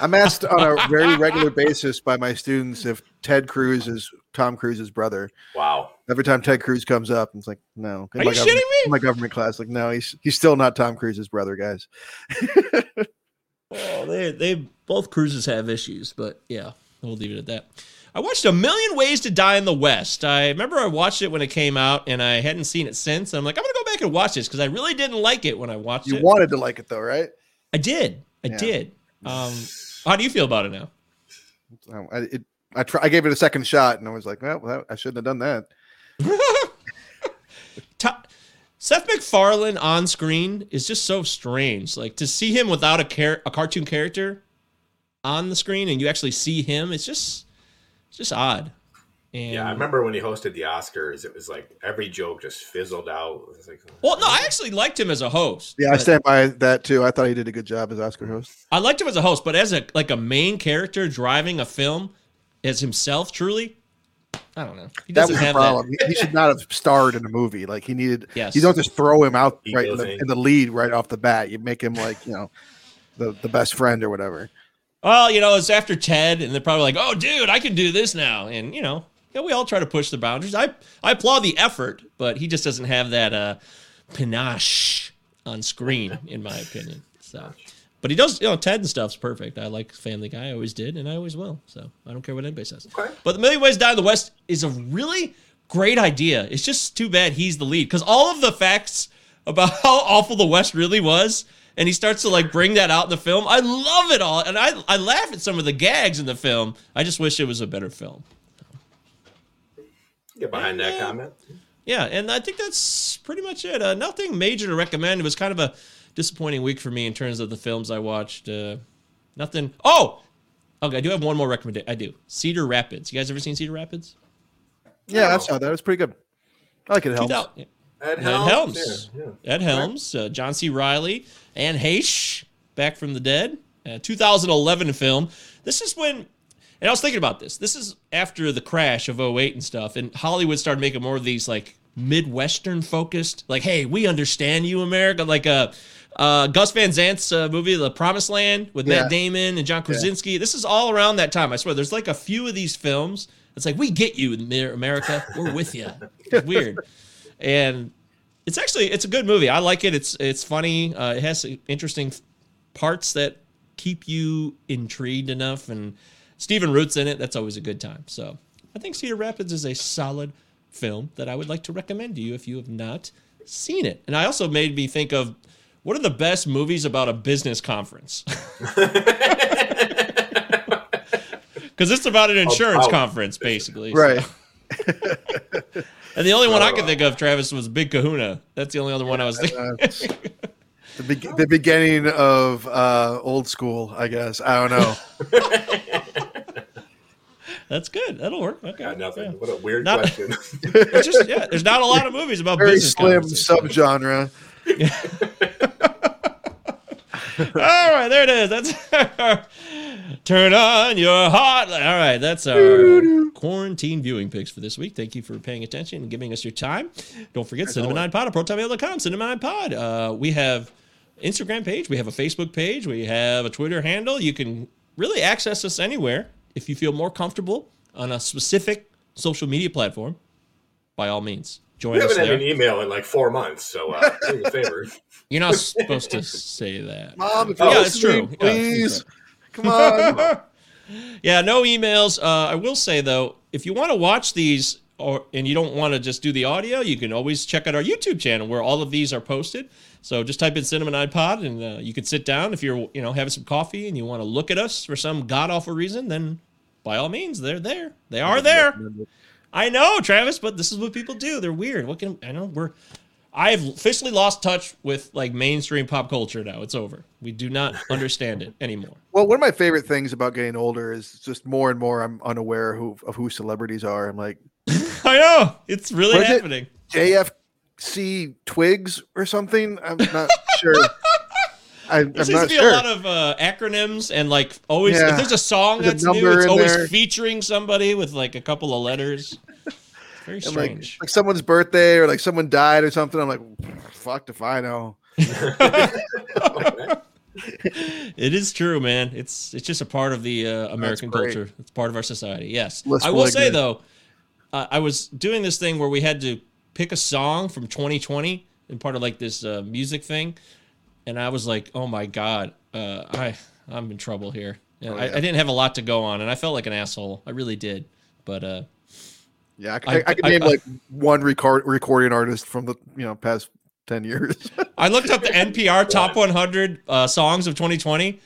I'm asked on a very regular basis by my students if Ted Cruz is Tom Cruise's brother. Wow. Every time Ted Cruz comes up, it's like, no. In Are my you government- shitting me? in My government class, like, no, he's he's still not Tom Cruise's brother, guys. oh, they they both cruises have issues, but yeah, we'll leave it at that. I watched A Million Ways to Die in the West. I remember I watched it when it came out, and I hadn't seen it since. I'm like, I'm gonna go back and watch this because I really didn't like it when I watched You it. You wanted to like it though, right? I did, I Yeah. did. Um, how do you feel about it now? I, it, I try, I gave it a second shot, and I was like, well, that, I shouldn't have done that. Ta- Seth MacFarlane on screen is just so strange. Like to see him without a char- a cartoon character on the screen, and you actually see him. It's just, it's just odd. And Yeah, I remember when he hosted the Oscars, it was like every joke just fizzled out. It was like, Well, no, I actually liked him as a host. Yeah, I stand by that too. I thought he did a good job as Oscar host. I liked him as a host, but as a like a main character driving a film as himself, truly, I don't know. He That doesn't was the have problem. that. He, he should not have starred in a movie. Like he needed. Yes. You don't just throw him out Ego right in the, in the lead right off the bat. You make him like you know, the the best friend or whatever. Well, you know, it's after Ted, and they're probably like, "Oh, dude, I can do this now," and you know, yeah, we all try to push the boundaries. I I applaud the effort, but he just doesn't have that uh, panache on screen, in my opinion. So, but he does. You know, Ted and stuff's perfect. I like Family Guy. I always did, and I always will. So I don't care what anybody says. Okay. But the Million Ways in the West is a really great idea. It's just too bad he's the lead because all of the facts about how awful the West really was, and he starts to like bring that out in the film. I love it all, and I I laugh at some of the gags in the film. I just wish it was a better film. Get behind that comment. Yeah, and I think that's pretty much it. Uh, nothing major to recommend. It was kind of a disappointing week for me in terms of the films I watched. Uh, nothing. Oh, okay. I do have one more recommendation. I do. Cedar Rapids. You guys ever seen Cedar Rapids? Yeah, I saw that. It was pretty good. I like it. Helms. 2000 Ed Ed Helms. Helms. Yeah, yeah. Ed Helms, uh, John C. Reilly, and Heche, back from the dead. Uh, 2011 film. This is when, and I was thinking about this. This is after the crash of 08 and stuff, and Hollywood started making more of these like Midwestern focused, like, hey, we understand you, America. Like uh, uh, Gus Van Sant's uh, movie, The Promised Land, with Yeah. Matt Damon and John Krasinski. This is all around that time. I swear, there's like a few of these films. It's like, we get you, America. We're with you. It's weird and it's actually it's a good movie. I like it. It's it's funny. Uh, it has interesting parts that keep you intrigued enough, and Stephen Root's in it. That's always a good time. So I think Cedar Rapids is a solid film that I would like to recommend to you if you have not seen it. And I also made me think of what are the best movies about a business conference. Because it's about an insurance oh. conference, basically. Right. And the only one I could think of, Travis, was Big Kahuna. That's the only other one I was thinking. Uh, the, be- the beginning of uh, old school, I guess. I don't know. That's good. That'll work. Okay. Got nothing. Yeah. What a weird Not- question. It's just yeah. There's not a lot of movies about Very business. slim conferences. subgenre. All right, there it is. That's turn on your heart. All right, that's our quarantine viewing picks for this week. Thank you for paying attention and giving us your time. Don't forget Cinema Nine Pod at protonmail.com. Cinema Nine Pod. Uh, we have Instagram page. We have a Facebook page. We have a Twitter handle. You can really access us anywhere if you feel more comfortable on a specific social media platform. By all means, join we us haven't had an email in like four months, so uh, do me a favor. You're not supposed to say that. Mom, if yeah, it's listening, true. Yeah, please. Come on. Yeah, no emails. Uh, I will say though, if you want to watch these or and you don't want to just do the audio, you can always check out our YouTube channel where all of these are posted. So just type in Cinema Nine Pod, and uh, you can sit down if you're you know having some coffee and you want to look at us for some god awful reason. Then by all means, they're there. They are there. I know, Travis, but this is what people do. They're weird. What can I know? We're I've officially lost touch with like mainstream pop culture now. It's over. We do not understand it anymore. Well, one of my favorite things about getting older is just more and more I'm unaware who, of who celebrities are. I'm like, I know it's really What is it? happening. JFC Twigs or something. I'm not sure. I, I'm There seems to be sure. a lot of uh, acronyms and like always Yeah. if there's a song There's a that's new, it's always there. featuring somebody with like a couple of letters. Very And like, strange. like someone's birthday or like someone died or something. I'm like, fuck if I know. it is true, man. It's it's just a part of the uh, American culture. It's part of our society. Yes, Let's I will say though, uh, I was doing this thing where we had to pick a song from 2020 and part of like this uh, music thing, and I was like, oh my god, uh, I I'm in trouble here. Yeah, I, I didn't have a lot to go on, and I felt like an asshole. I really did. But uh, Yeah, I, I- I, can name like one record recording artist from the you know past ten years. I looked up the NPR top 100 uh, songs of 2020.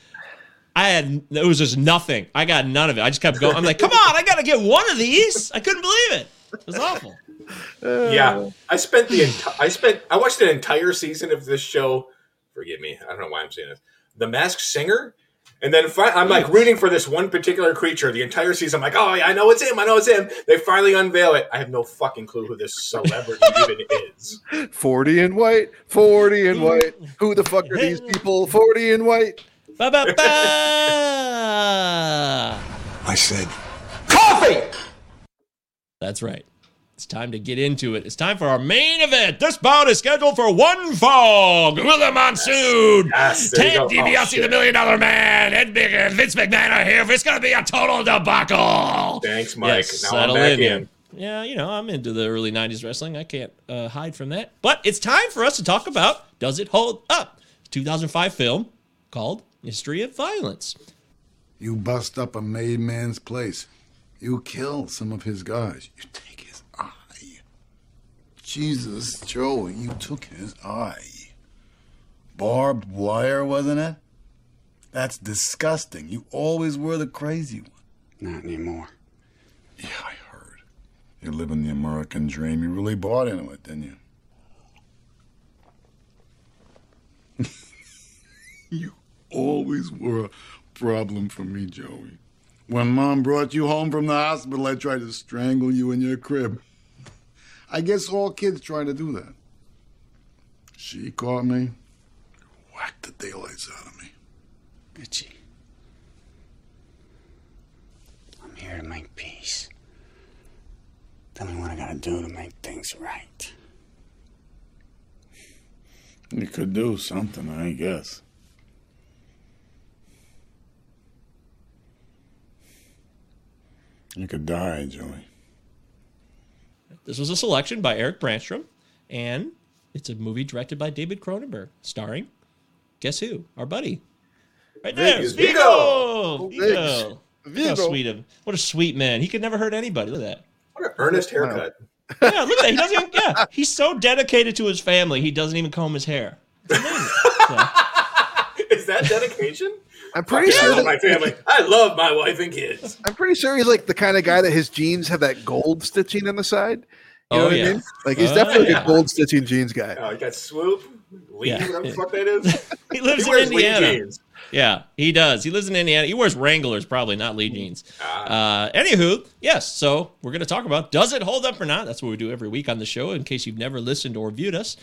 I had it was just nothing. I got none of it. I just kept going. I'm like, come on, I got to get one of these. I couldn't believe it. It was awful. Yeah, I spent the enti- I spent I watched an entire season of this show. Forgive me, I don't know why I'm saying this. The Masked Singer, and then fi- I'm like rooting for this one particular creature the entire season. I'm like, oh yeah, I know it's him. I know it's him. They finally unveil it. I have no fucking clue who this celebrity even is. Forty in white, forty in white. Who the fuck are these people? Forty in white. Ba, ba, ba. I said, coffee! That's right. It's time to get into it. It's time for our main event. This bout is scheduled for one fog. Will the monsoon? Yes, you Ted. Oh, DiBiase, the. Million Dollar Man, Ed Big and Vince McMahon are here. It's going to be a total debacle. Thanks, Mike. Yes, now settle I'm back in. in. Yeah, you know, I'm into the early 90s wrestling. I can't uh, hide from that. But it's time for us to talk about Does It Hold Up? 2005 film called History of Violence. You bust up a made man's place. You kill some of his guys. You take his eye. Jesus, Joey, you took his eye. Barbed wire, wasn't it? That's disgusting. You always were the crazy one. not anymore. Yeah, I heard. You're living the American dream. You really bought into it, didn't you? you always were a problem for me, Joey. When Mom brought you home from the hospital, I tried to strangle you in your crib. I guess all kids try to do that. She caught me, whacked the daylights out of me. Richie. I'm here to make peace. Tell me what I gotta do to make things right. You could do something, I guess. You could die, Joey. This was a selection by Eric Branstrom, and it's a movie directed by David Cronenberg, starring, guess who? Our buddy. Right there, Viggs, Viggo! Viggo! Viggo. How sweet of What a sweet man. He could never hurt anybody. Look at that. What an earnest haircut. Yeah, look at that. He doesn't even, yeah, he's so dedicated to his family, he doesn't even comb his hair. It's amazing. So, Is that dedication? I'm pretty I sure love that my family. I love my wife and kids. I'm pretty sure he's like the kind of guy that his jeans have that gold stitching on the side. You know Oh, what yeah. I mean? Like he's Oh, definitely yeah. a gold stitching jeans guy. Oh, he got swoop, Lee, Yeah. whatever the fuck that is. he lives He in wears Lee Indiana. jeans. Yeah, he does. He lives in Indiana. He wears Wranglers, probably not Lee jeans. Uh, anywho, yes. So we're going to talk about does it hold up or not? That's what we do every week on the show. In case you've never listened or viewed us.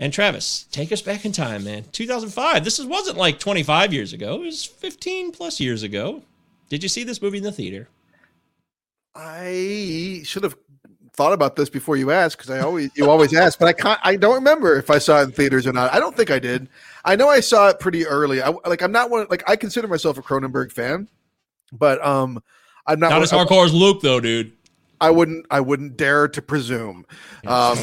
And Travis, take us back in time, man. 2005. This is, wasn't like 25 years ago. It was 15 plus years ago. Did you see this movie in the theater? I should have thought about this before you asked because I always you always ask, but I can't. I don't remember if I saw it in theaters or not. I don't think I did. I know I saw it pretty early. I like. I'm not one. Like I consider myself a Cronenberg fan, but um, I'm not. Not one- as hardcore as Luke, though, dude. I wouldn't I wouldn't dare to presume. Um,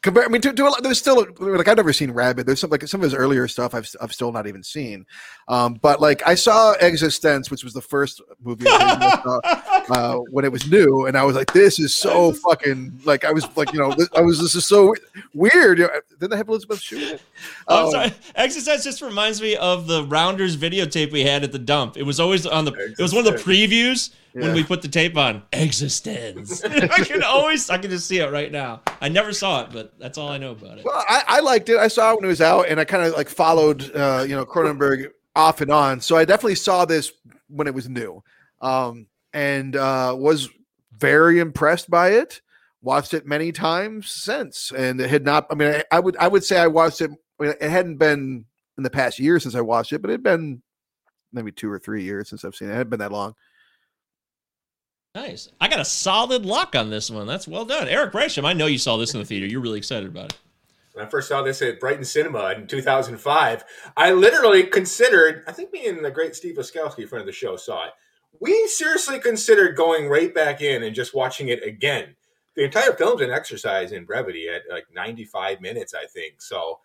Compare, I mean, to, to a lot, there's still like I've never seen Rabid. There's some like some of his earlier stuff I've I've still not even seen. Um, but like I saw eXistenZ, which was the first movie I saw, uh, when it was new, and I was like, this is so fucking like I was like you know this, I was this is so weird. You know, didn't they have Elizabeth Shue? Oh, Um, sorry. Exercise just reminds me of the Rounders videotape we had at the dump. It was always on the. It was one of the previews when we put the tape on. eXistenZ. I can always. I can just see it right now. I never saw it, but that's all I know about it. Well, I, I liked it. I saw it when it was out, and I kind of like followed, uh, you know, Cronenberg off and on. So I definitely saw this when it was new, um, and uh, was very impressed by it. Watched it many times since, and it had not. I mean, I, I would I would say I watched it. It hadn't been in the past year since I watched it, but it had been maybe two or three years since I've seen it. It hadn't been that long. Nice. I got a solid lock on this one. That's well done, Eric Brasham. I know you saw this in the theater. You're really excited about it. When I first saw this at Brighton Cinema in 2005, I literally considered, I think me and the great Steve Oskowski, friend of the show, saw it. We seriously considered going right back in and just watching it again. The entire film's an exercise in brevity at like 95 minutes, I think. So,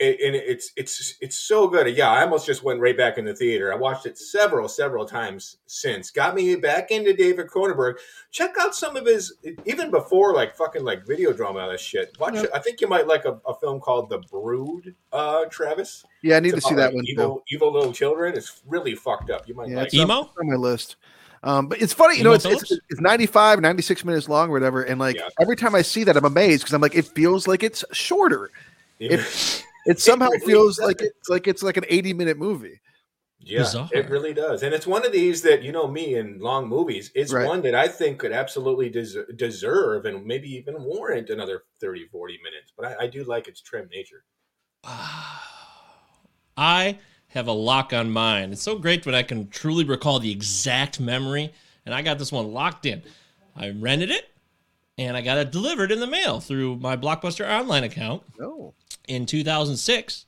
it, and it's it's it's so good. Yeah, I almost just went right back in the theater. I watched it several several times since. Got me back into David Cronenberg. Check out some of his even before like fucking like Videodrome and this shit. Watch it. I think you might like a, a film called The Brood, uh, Travis. Yeah, I need It's to see that like, one too. Evil, evil little children. It's really fucked up. You might Yeah, like it's it. Emo? it's on my list. Um, but it's funny, you Emo know, it's, it's, it's 95, 96 minutes long or whatever. And like Yeah. every time I see that, I'm amazed because I'm like, it feels like it's shorter. Yeah. It, it somehow really feels does. like it's like it's like an 80 minute movie. Yeah, Bizarre. it really does. And it's one of these that, you know, me in long movies, it's Right. one that I think could absolutely des- deserve and maybe even warrant another 30, 40 minutes. But I, I do like its trim nature. I have a lock on mine. It's so great when I can truly recall the exact memory, and I got this one locked in. I rented it, and I got it delivered in the mail through my Blockbuster online account Oh, in 2006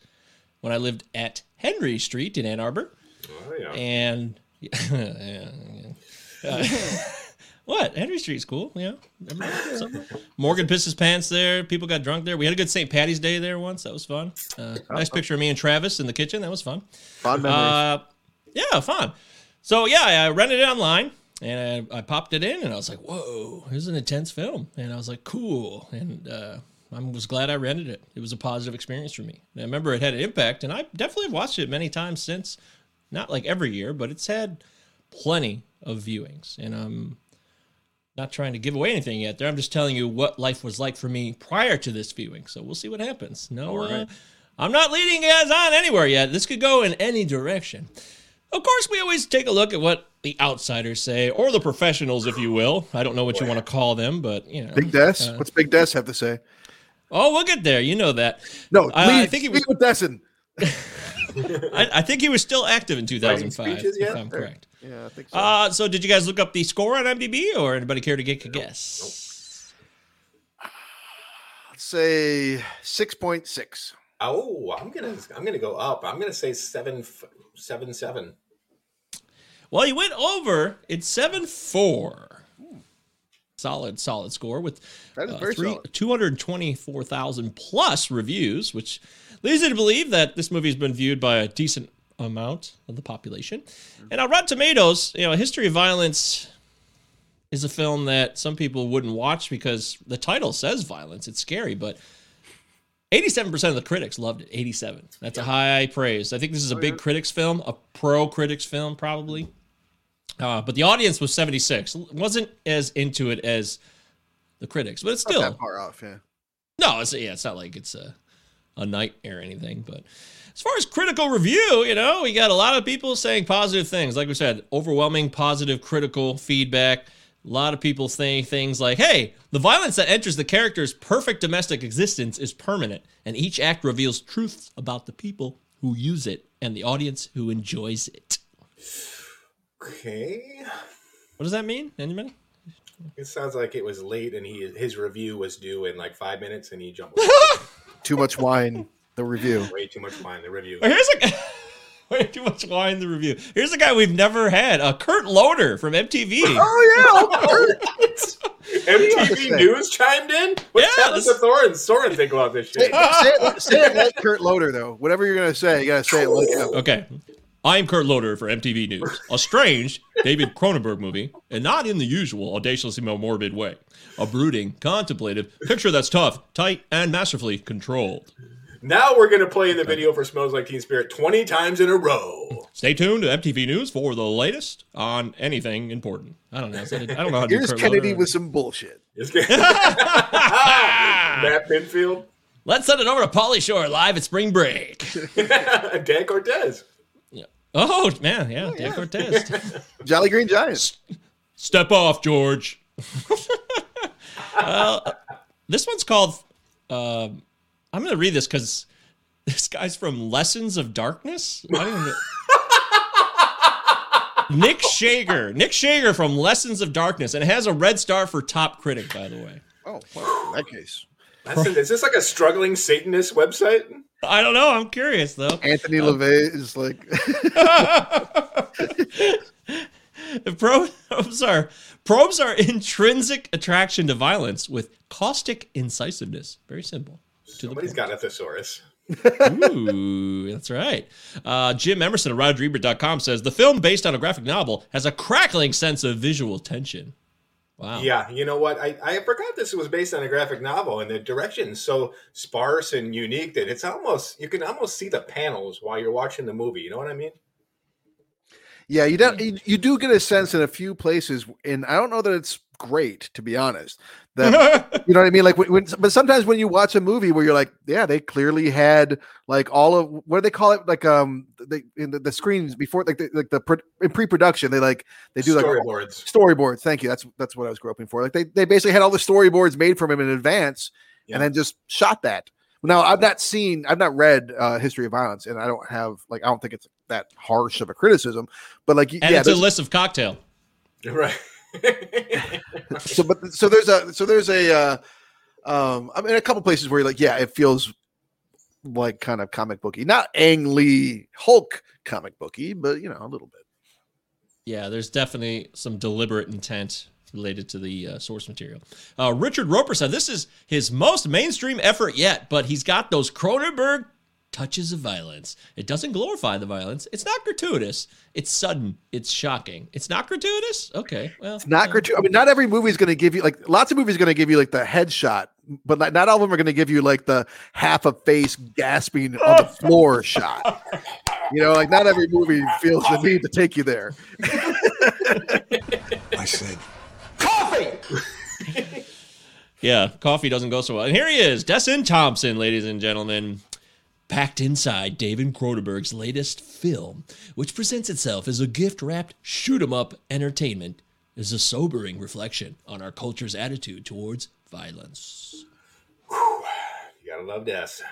when I lived at Henry Street in Ann Arbor. Oh, yeah. And yeah, yeah. Uh, what? Henry Street's cool. Yeah. Everybody- Morgan pissed his pants there. People got drunk there. We had a good St. Patty's Day there once. That was fun. Uh, nice picture of me and Travis in the kitchen. That was fun. fond memories. Uh, yeah, fun. So yeah, I rented it online and I, I popped it in and I was like, "Whoa, this is an intense film." And I was like, "Cool." And uh, I was glad I rented it. It was a positive experience for me. And I remember it had an impact, and I definitely have watched it many times since. Not like every year, but it's had plenty of viewings, and I'm not trying to give away anything yet. There, I'm just telling you what life was like for me prior to this viewing. So we'll see what happens. No, uh, I'm not leading you guys on anywhere yet. This could go in any direction. Of course, we always take a look at what the outsiders say, or the professionals, if you will. I don't know what you want to call them, but you know. Big Des. uh, What's Big Des have to say? Oh, we'll get there. You know that. No, I- I think he was- with Desson. I, I think he was still active in 2005, if yet? I'm correct. Yeah, I think so. Uh, so did you guys look up the score on IMDb, or anybody care to get a guess? Let's say 6.6. Oh, I'm gonna I'm gonna go up. I'm gonna say seven f- seven seven. Well, you went over. It's seven four. Solid, solid score with uh, very solid. two hundred twenty-four thousand plus reviews, which leads you to believe that this movie has been viewed by a decent amount of the population. And on Rotten Tomatoes, you know, History of Violence is a film that some people wouldn't watch because the title says violence. It's scary, but 87% of the critics loved it. 87. That's a high praise. I think this is a big critics film, a pro critics film, probably. Uh, but the audience was 76. wasn't as into it as the critics, but it's Not still that far off, yeah. no. It's yeah, it's not like it's a a nightmare or anything. But as far as critical review, you know, we got a lot of people saying positive things. Like we said, overwhelming positive critical feedback. A lot of people saying things like, "Hey, the violence that enters the character's perfect domestic existence is permanent, and each act reveals truths about the people who use it and the audience who enjoys it." Okay. What does that mean? Anybody? It sounds like it was late and he his review was due in like five minutes and he jumped Too much wine, the review. way too much wine. The review. Well, Here's a Way too much wine the review. Here's a guy we've never had, uh, Kurt Loder from MTV. Oh yeah, MTV News chimed in. What's Yeah, Tabitha this- Soren Soren think about this shit? yeah. say, it, say it like Kurt Loder though. Whatever you're gonna say, you gotta say it like him. Okay. I'm Kurt Loder for MTV News. A strange David Cronenberg movie, and not in the usual audaciously morbid way. A brooding, contemplative picture that's tough, tight, and masterfully controlled. Now we're gonna play the video for "Smells Like Teen Spirit" twenty times in a row. Stay tuned to MTV News for the latest on anything important. I don't know. Is that a- I don't know how to do Here's Kurt Kennedy Loder. with some bullshit. It's good. Matt Pinfield, Let's send it over to Pauly Shore live at spring break. Dan Cortez. Oh man, yeah, Dan Cortez. Jolly Green Giant. Step off, George. well, this one's called. um I'm going to read this because this guy's from Lessons of Darkness. I don't. Nick Schager. Nick Schager from Lessons of Darkness, and it has a red star for top critic, by the way. Oh, well, in that case. That's is this like a struggling Satanist website? I don't know. I'm curious though. Anthony LaVey is like The probes are probes are intrinsic attraction to violence with caustic incisiveness. Very simple. To the Somebody's point. got a thesaurus. Ooh, that's right. Uh, Jim Emerson of RogerEbert.com says the film, based on a graphic novel, has a crackling sense of visual tension. Wow. Yeah, you know what? I, I forgot this was based on a graphic novel, and the direction's so sparse and unique that it's almost you can almost see the panels while you're watching the movie. You know what I mean? Yeah, you don't. Hmm. You, you do get a sense in a few places, and I don't know that it's great to be honest. That you know what I mean? Like, when, but sometimes when you watch a movie where you're like, yeah, they clearly had like all of what do they call it? Like, um, they in the, the screens before, like, the, like the in pre-production, they like they do like Storyboards. storyboards. Thank you. That's that's what I was groping for. Like, they they basically had all the storyboards made from him in advance, Yeah. and then just shot that. Now, I've not seen, I've not read uh, History of Violence, and I don't have like, I don't think it's that harsh of a criticism, but like, And yeah, it's a list of cocktail. Right. so but so there's a so there's a uh um i mean a couple places where you're like yeah it feels like kind of comic booky not ang lee hulk comic booky but you know a little bit Yeah, there's definitely some deliberate intent related to the uh, source material. Uh, Richard Roeper said this is his most mainstream effort yet, but he's got those Cronenberg touches of violence. It doesn't glorify the violence. It's not gratuitous. It's sudden. It's shocking. It's not gratuitous. Okay, well, it's not uh, gratuitous i mean not every movie is going to give you like lots of movies are going to give you like the headshot but not, not all of them are going to give you like the half a face gasping on the floor shot you know like not every movie feels the need to take you there I said, coffee. Yeah, coffee doesn't go so well. And here he is, Desson Thomson, ladies and gentlemen. Packed inside David Cronenberg's latest film, which presents itself as a gift wrapped shoot 'em up entertainment, is a sobering reflection on our culture's attitude towards violence. You gotta love this.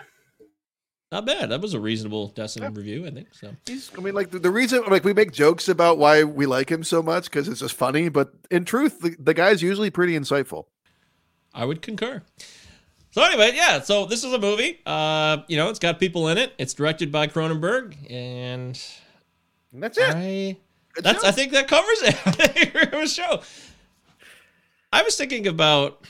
Not bad. That was a reasonable Desson review, I think. So He's, I mean, like the, the reason, like we make jokes about why we like him so much because it's just funny, but in truth, the, the guy's usually pretty insightful. I would concur. So anyway, yeah. So this is a movie. Uh, you know, it's got people in it. It's directed by Cronenberg, and that's it. I Good that's show. I think that covers it. I it was show. I was thinking about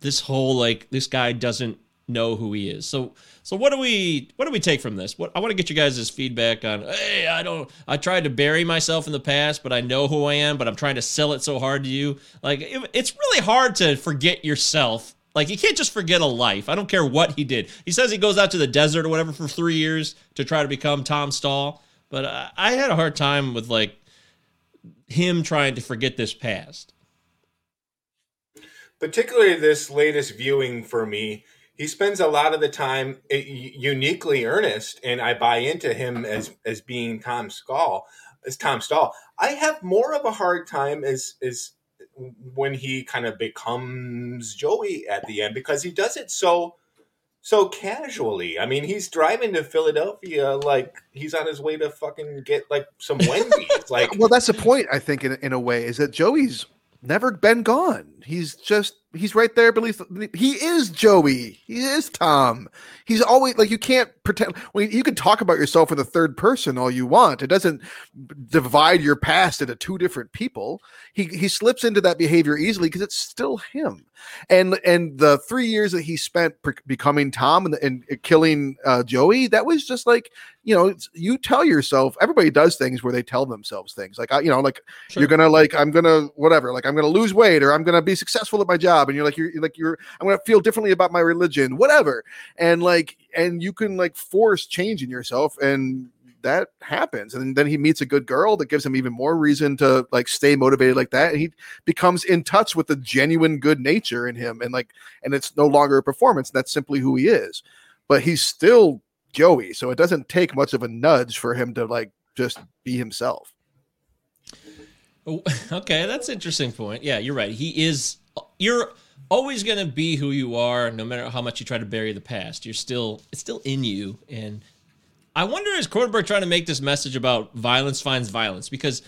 this whole like this guy doesn't know who he is. So so what do we what do we take from this? What I want to get you guys' feedback on. Hey, I don't. I tried to bury myself in the past, but I know who I am. But I'm trying to sell it so hard to you. Like it, it's really hard to forget yourself. Like you can't just forget a life. I don't care what he did. He says he goes out to the desert or whatever for three years to try to become Tom Stall. But I, had a hard time with like him trying to forget this past. particularly this latest viewing for me he spends a lot of the time uh, uniquely earnest and i buy into him as as being tom Stall, as tom Stall. i have more of a hard time as as when he kind of becomes joey at the end because he does it so so casually i mean he's driving to philadelphia like he's on his way to fucking get like some wendy's like Well, that's the point. I think in in a way is that Joey's never been gone. He's just he's right there. But he's, he is Joey. He is Tom. He's always like you can't pretend. Well, you can talk about yourself in the third person all you want. It doesn't divide your past into two different people. He he slips into that behavior easily because it's still him. And and the three years that he spent pre- becoming Tom and, and killing uh, Joey, that was just like you know you tell yourself. Everybody does things where they tell themselves things like I, you know like Sure. you're gonna like I'm gonna whatever like I'm gonna lose weight or I'm gonna be successful at my job and you're like you're like you're I'm gonna feel differently about my religion whatever and like and you can like force change in yourself and that happens and then he meets a good girl that gives him even more reason to like stay motivated like that and he becomes in touch with the genuine good nature in him and like and it's no longer a performance that's simply who he is but he's still joey so it doesn't take much of a nudge for him to like just be himself Oh, Okay, that's interesting point. Yeah, you're right. He is. You're always gonna be who you are, no matter how much you try to bury the past. You're still. It's still in you, and I wonder is Cronenberg trying to make this message about violence finds violence because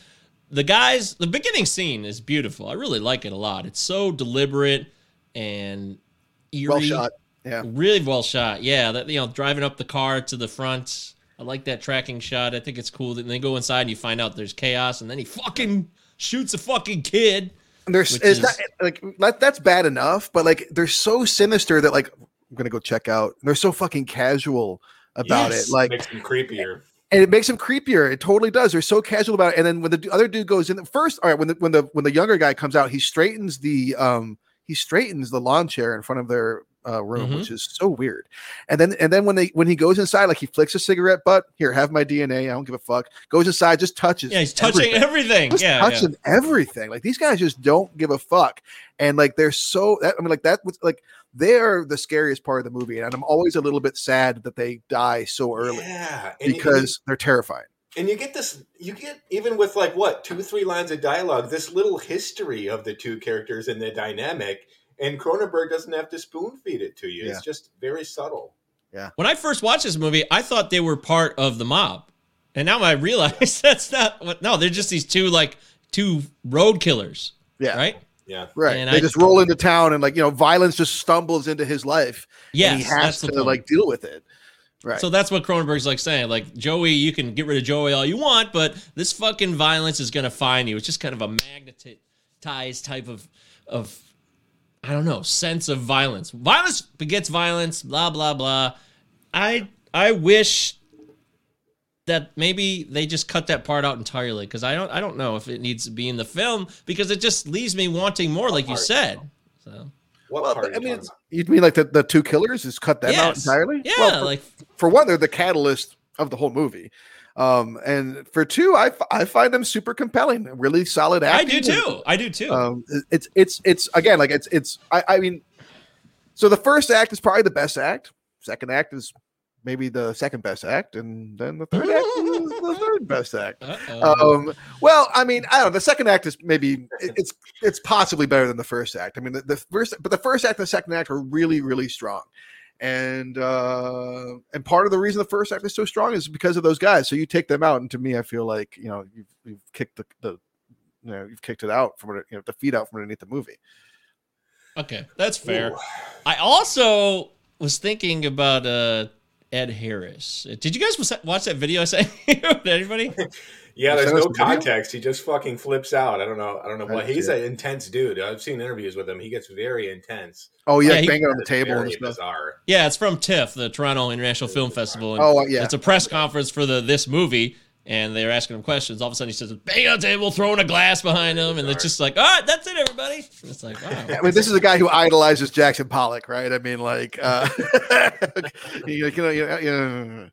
the guys, the beginning scene is beautiful. I really like it a lot. It's so deliberate and eerie. well shot yeah Really well shot. Yeah, that you know, driving up the car to the front. I like that tracking shot. I think it's cool. Then they go inside and you find out there's chaos, and then he fucking shoots a fucking kid. And There's Which it's is- not like that, that's bad enough, but like they're so sinister that like I'm gonna go check out. They're so fucking casual about Yes, it, like, makes them creepier. and it makes them creepier. It totally does. They're so casual about it. And then when the other dude goes in, first, all right, when the when the when the younger guy comes out, he straightens the um he straightens the lawn chair in front of their uh, room, Mhm. which is so weird. And then and then when they when he goes inside, like he flicks a cigarette butt. Here, have my DNA. I don't give a fuck. Goes inside, just touches. Yeah, he's touching everything everything. just Yeah, yeah. touching everything. Like these guys just don't give a fuck, and like they're so. That, I mean, like that was like they are the scariest part of the movie, and I'm always a little bit sad that they die so early Yeah, because they're terrifying. and you get this you get even with like what two three lines of dialogue this little history of the two characters and the dynamic and cronenberg doesn't have to spoon feed it to you Yeah. it's just very subtle Yeah. When I first watched this movie, I thought they were part of the mob, and now I realize that's not what. No, they're just these two like two road killers. Yeah, Right. yeah right. And they I- just roll into town, and like you know, violence just stumbles into his life. Yeah. He has to point. like deal with it. Right. So that's what Cronenberg's like saying. Like Joey, you can get rid of Joey all you want, but this fucking violence is gonna find you. It's just kind of a magnetized type of of I don't know sense of violence. Violence begets violence. Blah blah blah. I I wish that maybe they just cut that part out entirely because I don't I don't know if it needs to be in the film because it just leaves me wanting more, like you said. So what well, part I mean, talking it's, you mean like the, the two killers? Is cut them out entirely? Yeah, Well, for, like for one, they're the catalyst of the whole movie. Um, and for two, I, f- I find them super compelling, really solid I do too. I do too. um it's it's it's again like it's it's I, I mean so the first act is probably the best act. Second act is maybe the second best act and then the third act is the third best act. Um well i mean i don't know the second act is maybe it's it's possibly better than the first act. I mean the, the first but the first act and the second act are really really strong and uh and part of the reason the first act is so strong is because of those guys so you take them out and to me i feel like you know you've, you've kicked the, the you know you've kicked it out from you know the feet out from underneath the movie Okay, that's fair. Ooh. I also was thinking about uh, Ed Harris. Did you guys watch that video I sent you? Did anybody? yeah there's no context. He just fucking flips out. I don't know. I don't know. I what he's an intense dude. I've seen interviews with him. He gets very intense. Oh yeah, Yeah, he- banging on the It's table and stuff. bizarre. Yeah, it's from TIFF, the Toronto International Film Festival. And Oh, yeah. It's a press conference for the this movie, and they're asking him questions. All of a sudden, he says, "Bang on the table, throwing a glass behind him," and it's just like, "All right, that's it, everybody." And it's like, wow. I mean, this is a guy who idolizes Jackson Pollock, right? I mean, like, uh, you know, you know, you know,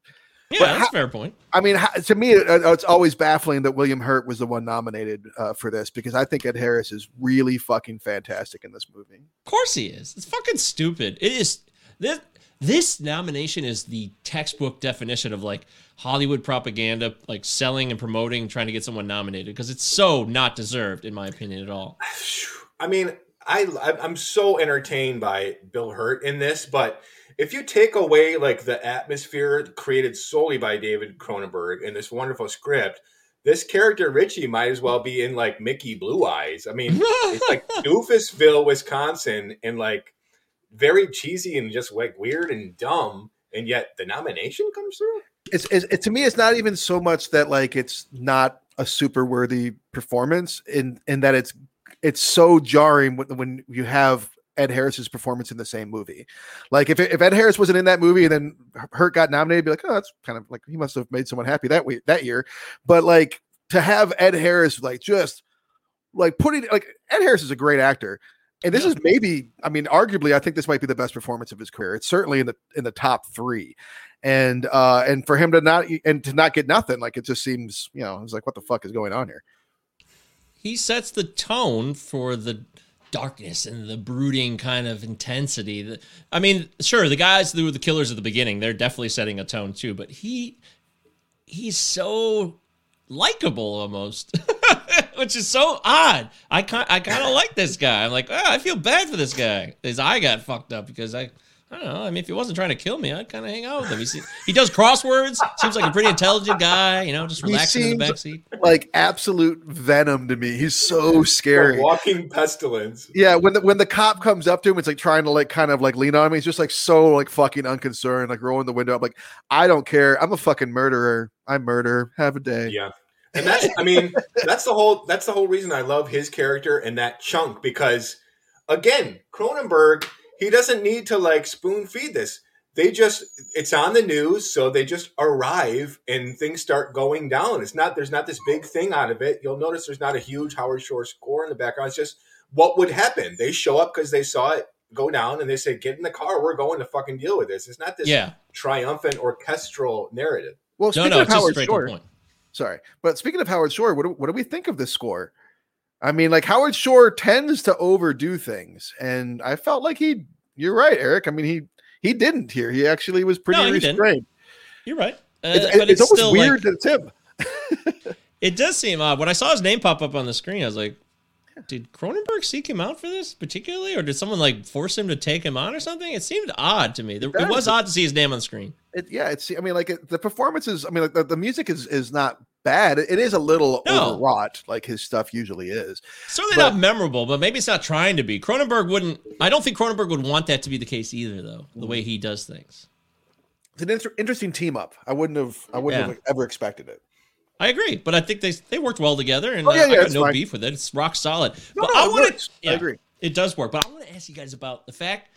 Yeah, But that's how- a fair point. I mean, how, to me, it, it's always baffling that William Hurt was the one nominated uh, for this because I think Ed Harris is really fucking fantastic in this movie. Of course he is. It's fucking stupid. It is this this nomination is the textbook definition of like Hollywood propaganda, like selling and promoting, trying to get someone nominated because it's so not deserved, in my opinion, at all. I mean, I I'm so entertained by Bill Hurt in this, but if you take away like the atmosphere created solely by David Cronenberg and this wonderful script, this character Richie might as well be in like Mickey Blue Eyes. I mean, it's like Doofusville, Wisconsin, and like very cheesy and just like weird and dumb, and yet the nomination comes through. It's, it's it, to me, it's not even so much that like it's not a super worthy performance in in that it's it's so jarring when, when you have Ed Harris's performance in the same movie. Like if, if Ed Harris wasn't in that movie and then Hurt got nominated, be like, oh, that's kind of like he must have made someone happy that week that year. But like to have Ed Harris like just like putting like Ed Harris is a great actor. And this is maybe, I mean, arguably, I think this might be the best performance of his career. It's certainly in the in the top three, and uh and for him to not and to not get nothing, like it just seems, you know, it's like what the fuck is going on here? He sets the tone for the darkness and the brooding kind of intensity. That I mean, sure, the guys who were the killers at the beginning, they're definitely setting a tone too. But he, he's so likable almost, which is so odd. I kind I kind of like this guy. I'm like, oh, I feel bad for this guy. His eye got fucked up because I. I don't know. I mean, if he wasn't trying to kill me, I'd kind of hang out with him. He, see, he does crosswords. Seems like a pretty intelligent guy. You know, just He relaxing in the seems backseat. Like absolute venom to me. He's so scary. A walking pestilence. Yeah, when the when the cop comes up to him, it's like trying to like kind of like lean on me. He's just like so like fucking unconcerned, like rolling the window up, like I don't care. I'm a fucking murderer. I murder. Have a day. Yeah. And that's I mean, that's the whole that's the whole reason I love his character and that chunk because again, Cronenberg, he doesn't need to like spoon feed this. They just it's on the news, so they just arrive and things start going down. It's not there's not this big thing out of it. You'll notice there's not a huge Howard Shore score in the background. It's just what would happen. They show up because they saw it go down and they say, Get in the car, we're going to fucking deal with this. It's not this Yeah. triumphant orchestral narrative. Well, No, speaking no, of Howard Shore, point. Sorry, but speaking of Howard Shore, what do, what do we think of this score? I mean, like Howard Shore tends to overdo things, and I felt like he. You're right, Eric. I mean, he he didn't here. He actually was pretty No, restrained. You're right. Uh, It's, but it's, it's, almost still weird like, that it's him. it does seem odd. When I saw his name pop up on the screen, I was like, did Cronenberg seek him out for this particularly, or did someone like force him to take him on or something? It seemed odd to me. There- It was odd to see his name on the screen. It, yeah, it's. I mean, like it, the performances. I mean, like the, the music is is not bad. It, it is a little No. overwrought, like his stuff usually is. Certainly But- not memorable, but maybe it's not trying to be. Cronenberg wouldn't. I don't think Cronenberg would want that to be the case either, though. The way he does things. It's an inter- interesting team up. I wouldn't have. I wouldn't Yeah. have ever expected it. I agree, but I think they they worked well together, and Oh, yeah, uh, yeah, I got no fine. beef with it. It's rock solid. No, but no, I it want works. to. I agree. It does work, but I want to ask you guys about the fact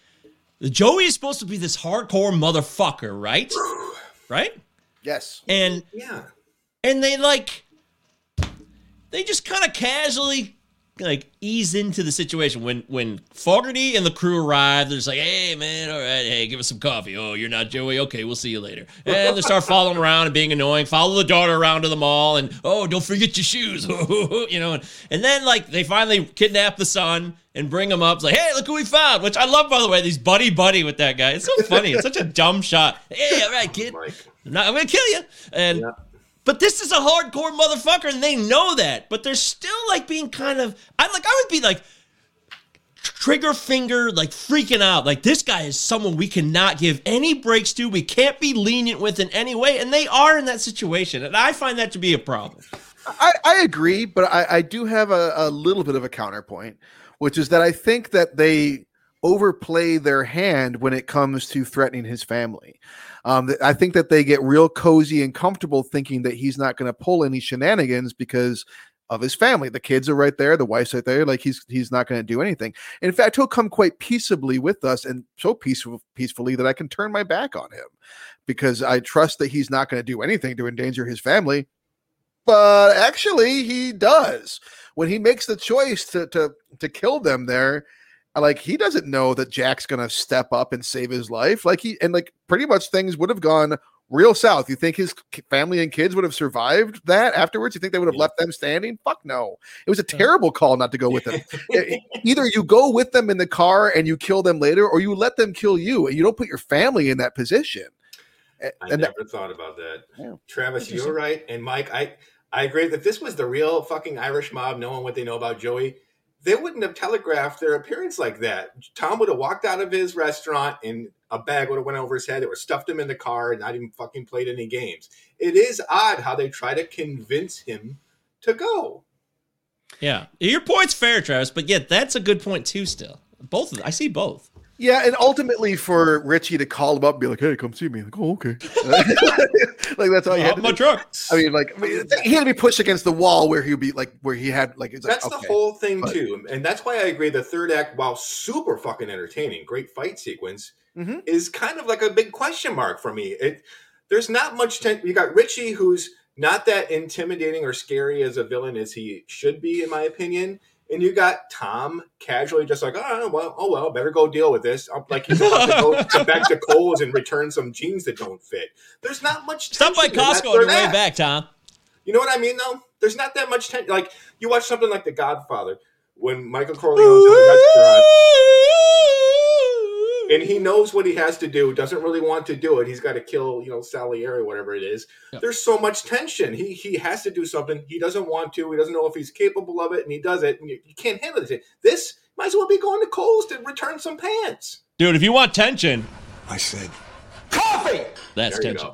that Joey is supposed to be this hardcore motherfucker, right? right? Yes. And Yeah. And they like they just kind of casually like ease into the situation when when Fogarty and the crew arrive. They're just like, "Hey, man, all right, hey, give us some coffee." Oh, you're not Joey? Okay, we'll see you later. And they start following around and being annoying. Follow the daughter around to the mall, and oh, don't forget your shoes, you know. And, and then like they finally kidnap the son and bring him up. It's like, "Hey, look who we found!" Which I love, by the way. These buddy buddy with that guy. It's so funny. It's such a dumb shot. Hey, all right, kid. Oh Mike. I'm, not, I'm gonna kill you. And Yeah. But this is a hardcore motherfucker, and they know that. But they're still like being kind of. I like. I would be like trigger finger, like freaking out. Like this guy is someone we cannot give any breaks to. We can't be lenient with in any way, and they are in that situation, and I find that to be a problem. I, I agree, but I, I do have a, a little bit of a counterpoint, which is that I think that they overplay their hand when it comes to threatening his family. Um, I think that they get real cozy and comfortable thinking that he's not going to pull any shenanigans because of his family. The kids are right there, the wife's right there. Like he's he's not going to do anything. In fact, he'll come quite peaceably with us, and so peaceful peacefully that I can turn my back on him because I trust that he's not going to do anything to endanger his family but actually he does when he makes the choice to to to kill them there like he doesn't know that jack's gonna step up and save his life like he and like pretty much things would have gone real south you think his family and kids would have survived that afterwards you think they would have left them standing fuck no it was a terrible call not to go with them either you go with them in the car and you kill them later or you let them kill you and you don't put your family in that position A- I and that- never thought about that. Yeah. Travis, you're right. And Mike, I, I agree that this was the real fucking Irish mob knowing what they know about Joey. They wouldn't have telegraphed their appearance like that. Tom would have walked out of his restaurant and a bag would have went over his head. They would have stuffed him in the car and not even fucking played any games. It is odd how they try to convince him to go. Yeah, your point's fair, Travis, but yet that's a good point too. Still, both of them, I see both. Yeah, and ultimately for Richie to call him up and be like, "Hey, come see me," like, "Oh, okay," like that's all you had to my do. truck. I mean, like, I mean, he had to be pushed against the wall where he'd be like, where he had like, it's like, That's the okay. whole thing but- too, and that's why I agree. The third act, while super fucking entertaining, great fight sequence, Mhm. is kind of like a big question mark for me. It there's not much. Ten- you got Richie, who's not that intimidating or scary as a villain as he should be, in my opinion. And you got Tom casually just like, oh well, oh well, better go deal with this. I'm like he's about to go to back to Kohl's and return some jeans that don't fit. There's not much. Stop by tension in that Costco on your way back, Tom. You know what I mean, though? There's not that much tension. Like you watch something like The Godfather when Michael Corleone's in the restaurant and he knows what he has to do. Doesn't really want to do it. He's got to kill, you know, Salieri, whatever it is. Yeah. There's so much tension. He he has to do something. He doesn't want to. He doesn't know if he's capable of it, and he does it. And you, you can't handle it. This might as well be going to Kohl's to return some pants. Dude, if you want tension, I said, Coffee. that's There tension.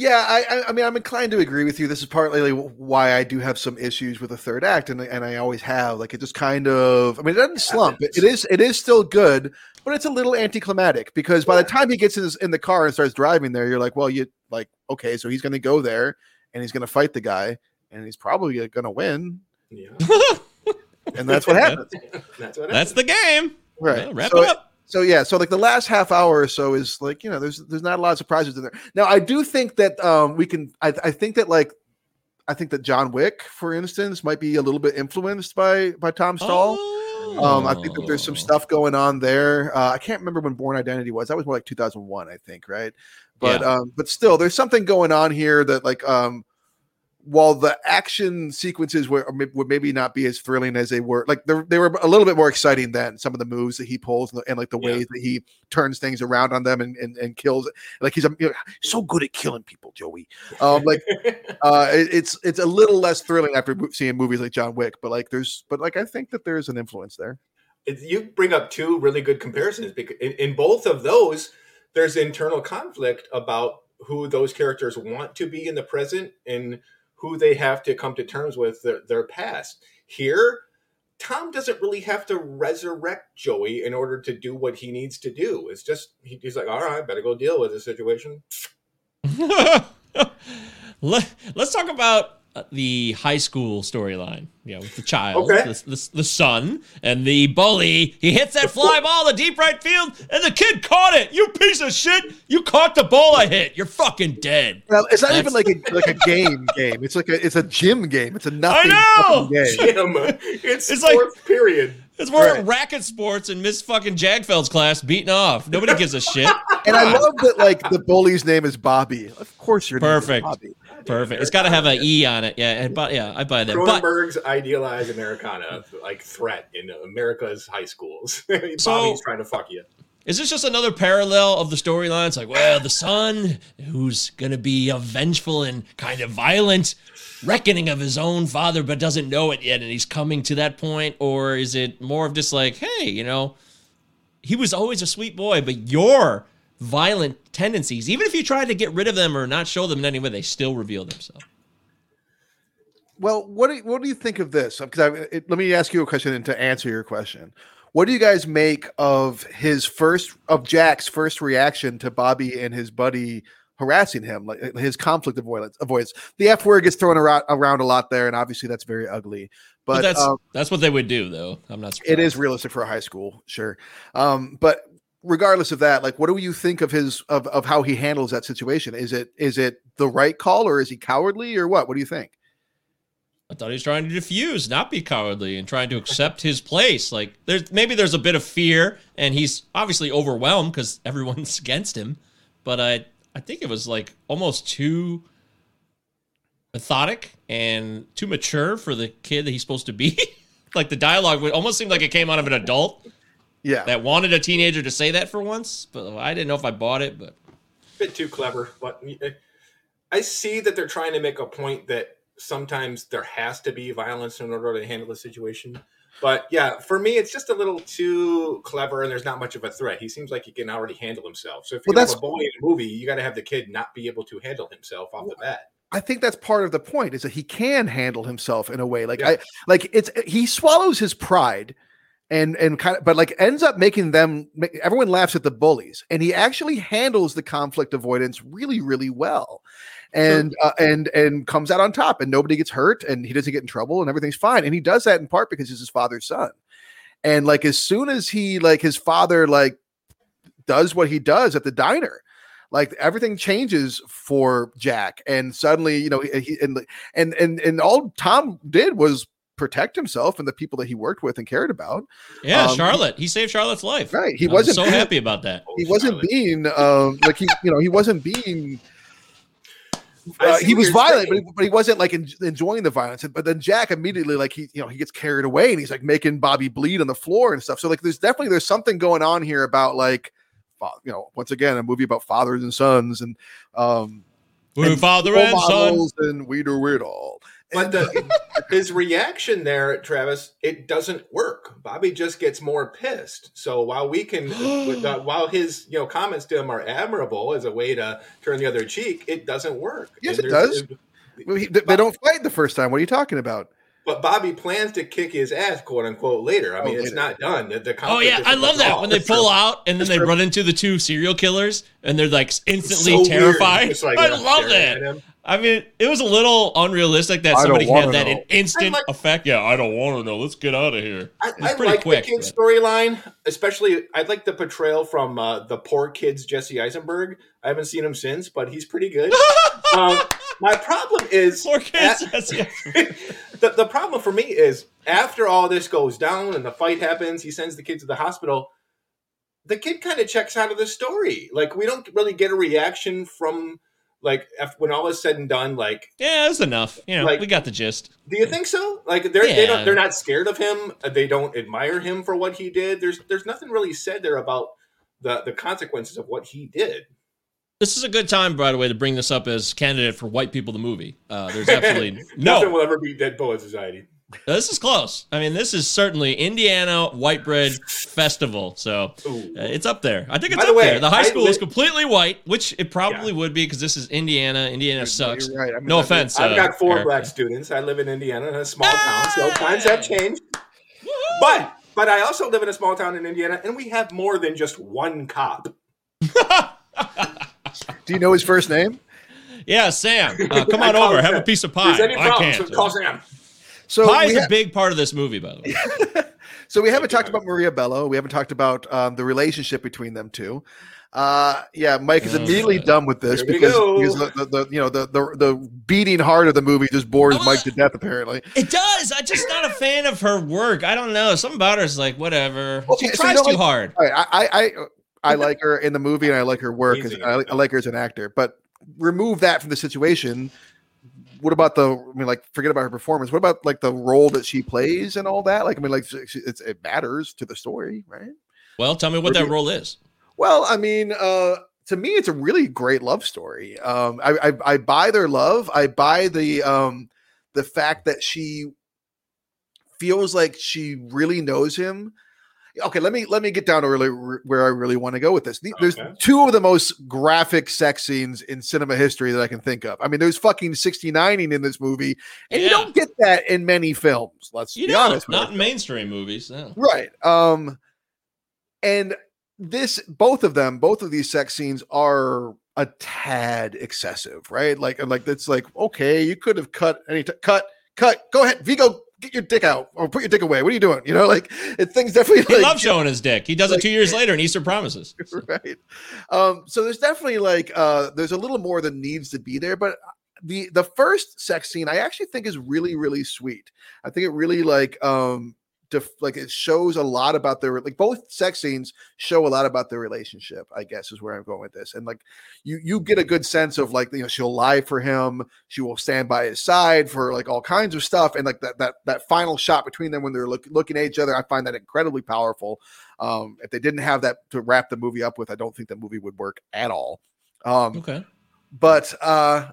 Go. Yeah, I, I, I mean, I'm inclined to agree with you. This is partly why I do have some issues with the third act, and and I always have. Like, it just kind of, I mean, it doesn't slump. It, it is, it is still good, but it's a little anticlimactic because by the time he gets in, his, in the car and starts driving there, you're like, well, you like, okay, so he's going to go there and he's going to fight the guy, and he's probably going to win, Yeah, and that's what happens, that's what. happens. That's the game. right? Yeah, wrap So- it up. So yeah, so like the last half hour or so is like you know there's there's not a lot of surprises in there. Now I do think that um we can I, I think that like I think that John Wick for instance might be a little bit influenced by by Tom Stall. Um, I think that there's some Oh. stuff going on there. Uh, I can't remember when Bourne Identity was. That was more like 2001, I think, right? But Yeah. um, but still, there's something going on here that like um, while the action sequences were would maybe not be as thrilling as they were, like they were a little bit more exciting than some of the moves that he pulls and, the, and like the Yeah. ways that he turns things around on them and and, and kills. Like he's um, you know, so good at killing people, Joey. Um, like uh, it- it's it's a little less thrilling after seeing movies like John Wick, but like there's but like I think that there's an influence there. You bring up two really good comparisons because in, in both of those there's internal conflict about who those characters want to be in the present and who they have to come to terms with their, their past. Here tom doesn't really have to resurrect joey in order to do what he needs to do. It's just he, he's like all right better go deal with the situation. Let, us talk about Uh, the high school storyline. Yeah, with the child, Okay. the, the, the son, and the bully. He hits that fly ball to deep right field, and the kid caught it. You piece of shit! You caught the ball I hit. You're fucking dead. Well, it's not even like a like a game game. It's like a it's a gym game. It's a nothing know! fucking game. Jim, it's, It's like- period It's more Right. racket sports and Miss fucking Jagfeld's class beating off. Nobody gives a shit. And I love that like the bully's name is Bobby. Of course, your name is Perfect. Bobby. Perfect. It's got to have an E on it. Yeah, I buy, yeah, I buy that. But idealized Americana like threat in America's high schools. So- Bobby's trying to fuck you. Is this just another parallel of the storyline? It's like, well, the son who's going to be a vengeful and kind of violent reckoning of his own father, but doesn't know it yet, and he's coming to that point? Or is it more of just like, hey, you know, he was always a sweet boy, but your violent tendencies, even if you try to get rid of them or not show them in any way, they still reveal themselves. Well, what do you, what do you think of this? Because it, let me ask you a question and to answer your question. What do you guys make of his first of Jack's first reaction to Bobby and his buddy harassing him, like uh, his conflict avoidance? Avoidance. The F word gets thrown around, around a lot there, and obviously that's very ugly. But, But, that's um, that's what they would do, though. I'm not. Surprised. it is realistic for a high school, sure. Um, but regardless of that, like, what do you think of his of of how he handles that situation? Is it is it the right call, or is he cowardly, or what? What do you think? I thought he was trying to diffuse, not be cowardly, and trying to accept his place. Like there's maybe there's a bit of fear, and he's obviously overwhelmed because everyone's against him. But I I think it was like almost too methodic and too mature for the kid that he's supposed to be. like the dialogue would almost seem like it came out of an adult Yeah, that wanted a teenager to say that for once. But I didn't know if I bought it. But a bit too clever, but eh, I see that they're trying to make a point that sometimes there has to be violence in order to handle the situation. But yeah, for me, it's just a little too clever, and there's not much of a threat. He seems like he can already handle himself. So if you Well, have a bully in a movie, you got to have the kid not be able to handle himself off the bat. I think that's part of the point is that he can handle himself in a way like Yeah. I like it's he swallows his pride and and kind of but like ends up making them everyone laughs at the bullies and he actually handles the conflict avoidance really really well. And uh, and and comes out on top and nobody gets hurt and he doesn't get in trouble and everything's fine. And he does that in part because he's his father's son. And like as soon as he like his father like does what he does at the diner like everything changes for Jack, and suddenly, you know, he, he- and and and and all Tom did was protect himself and the people that he worked with and cared about. Yeah, Um, Charlotte. He saved Charlotte's life. Right, he I'm wasn't so being- happy about that. He wasn't being um like he, you know, he wasn't being. Uh, he was violent, but he, but he wasn't like en- enjoying the violence. But then Jack immediately, like he, you know, he gets carried away and he's like making Bobby bleed on the floor and stuff. So like, there's definitely there's something going on here about like, you know, once again, a movie about fathers and sons and um, We're and father and son. and we do it all. But the, his reaction there, Travis, it doesn't work. Bobby just gets more pissed. So while we can, with the- while his you know comments to him are admirable as a way to turn the other cheek, it doesn't work. Yes, it there's- does. Well, he- they they don't fight the first time. What are you talking about? But Bobby plans to kick his ass, quote unquote, later. I Oh, mean, it's not done. The, the Oh yeah, I love that resolved. when they pull out and then they run into the two serial killers and they're like instantly So terrified. Like, I love staring at that. Him. I mean, it was a little unrealistic that I somebody can have that know. in instant like- effect. Yeah, I don't want to know. Let's get out of here. I, It's I pretty like quick, the kid's storyline, especially I like the portrayal from uh, the poor kid's Jesse Eisenberg. I haven't seen him since, but he's pretty good. um, my problem is Poor kids. at- Yes, yes. the, the problem for me is after all this goes down and the fight happens, he sends the kid to the hospital. The kid kind of checks out of the story. Like we don't really get a reaction from like when all is said and done. Like, Yeah, that's enough. You know, Like- we got the gist. do you think so? Like they're they don't, they're not scared of him. Uh, They don't admire him for what he did. There's there's nothing really said there about the the consequences of what he did. This is a good time, by the way, to bring this up as candidate for White People the movie. Uh, there's absolutely Nothing no. will ever beat Dead Poet Society. This is close. I mean, this is certainly Indiana White Bread Festival, so uh, it's up there. I think it's By the up way, there. The high I school li- is completely white, which it probably would be because this is Indiana. Indiana sucks. You're right. I mean, No I- offense. I've uh, got four Eric. black students. I live in Indiana in a small town, so times have changed. But but I also live in a small town in Indiana, and we have more than just one cop. Do you know his first name? Yeah, Sam, uh, come on over. him Have a piece of If pie. There's any I can't. call Sam. So Pie we is ha- a big part of this movie, by the way. So we haven't talked about Maria Bello. We haven't talked about um, the relationship between them two. Uh, yeah, Mike is Oh, immediately God. done with this because, because the, the, the you know the, the the beating heart of the movie just bores was- Mike to death. Apparently, It does. I'm just not a fan of her work. I don't know. Something about her is like whatever. Okay, she so tries you don't too like- hard. All right, I I I, I like her in the movie and I like her work. 'cause Amazing. I, I like her as an actor, but remove that from the situation. What about the? I mean, like, forget about her performance. What about like the role that she plays and all that? Like, I mean, like, it's, it matters to the story, right? Well, tell me what that role is. Well, I mean, uh, to me, it's a really great love story. Um, I, I, I buy their love. I buy the um, the fact that she feels like she really knows him. Okay, let me let me get down to really where I really want to go with this. The- There's Okay. two of the most graphic sex scenes in cinema history that I can think of. I mean, there's fucking 69ing in this movie, and you don't get that in many films. Let's You be know, honest. not in mainstream movies. No. Right. Um and this both of them, both of these sex scenes are a tad excessive, right? Like like that's like okay, you could have cut any t- cut cut go ahead Viggo get your dick out or put your dick away. What are you doing? You know, like it things definitely He like, loves showing his dick. He does it two years later in Eastern Promises. right. Um, so there's definitely like uh there's a little more that needs to be there, but the the first sex scene I actually think is really really sweet. I think it really like um def- like it shows a lot about their like both sex scenes show a lot about their relationship. I guess is where I'm going with this, and like you you get a good sense of like you know she'll lie for him, she will stand by his side for like all kinds of stuff, and like that that that final shot between them when they're look, looking at each other, I find that incredibly powerful. Um, if they didn't have that to wrap the movie up with, I don't think the movie would work at all. Um, Okay. but uh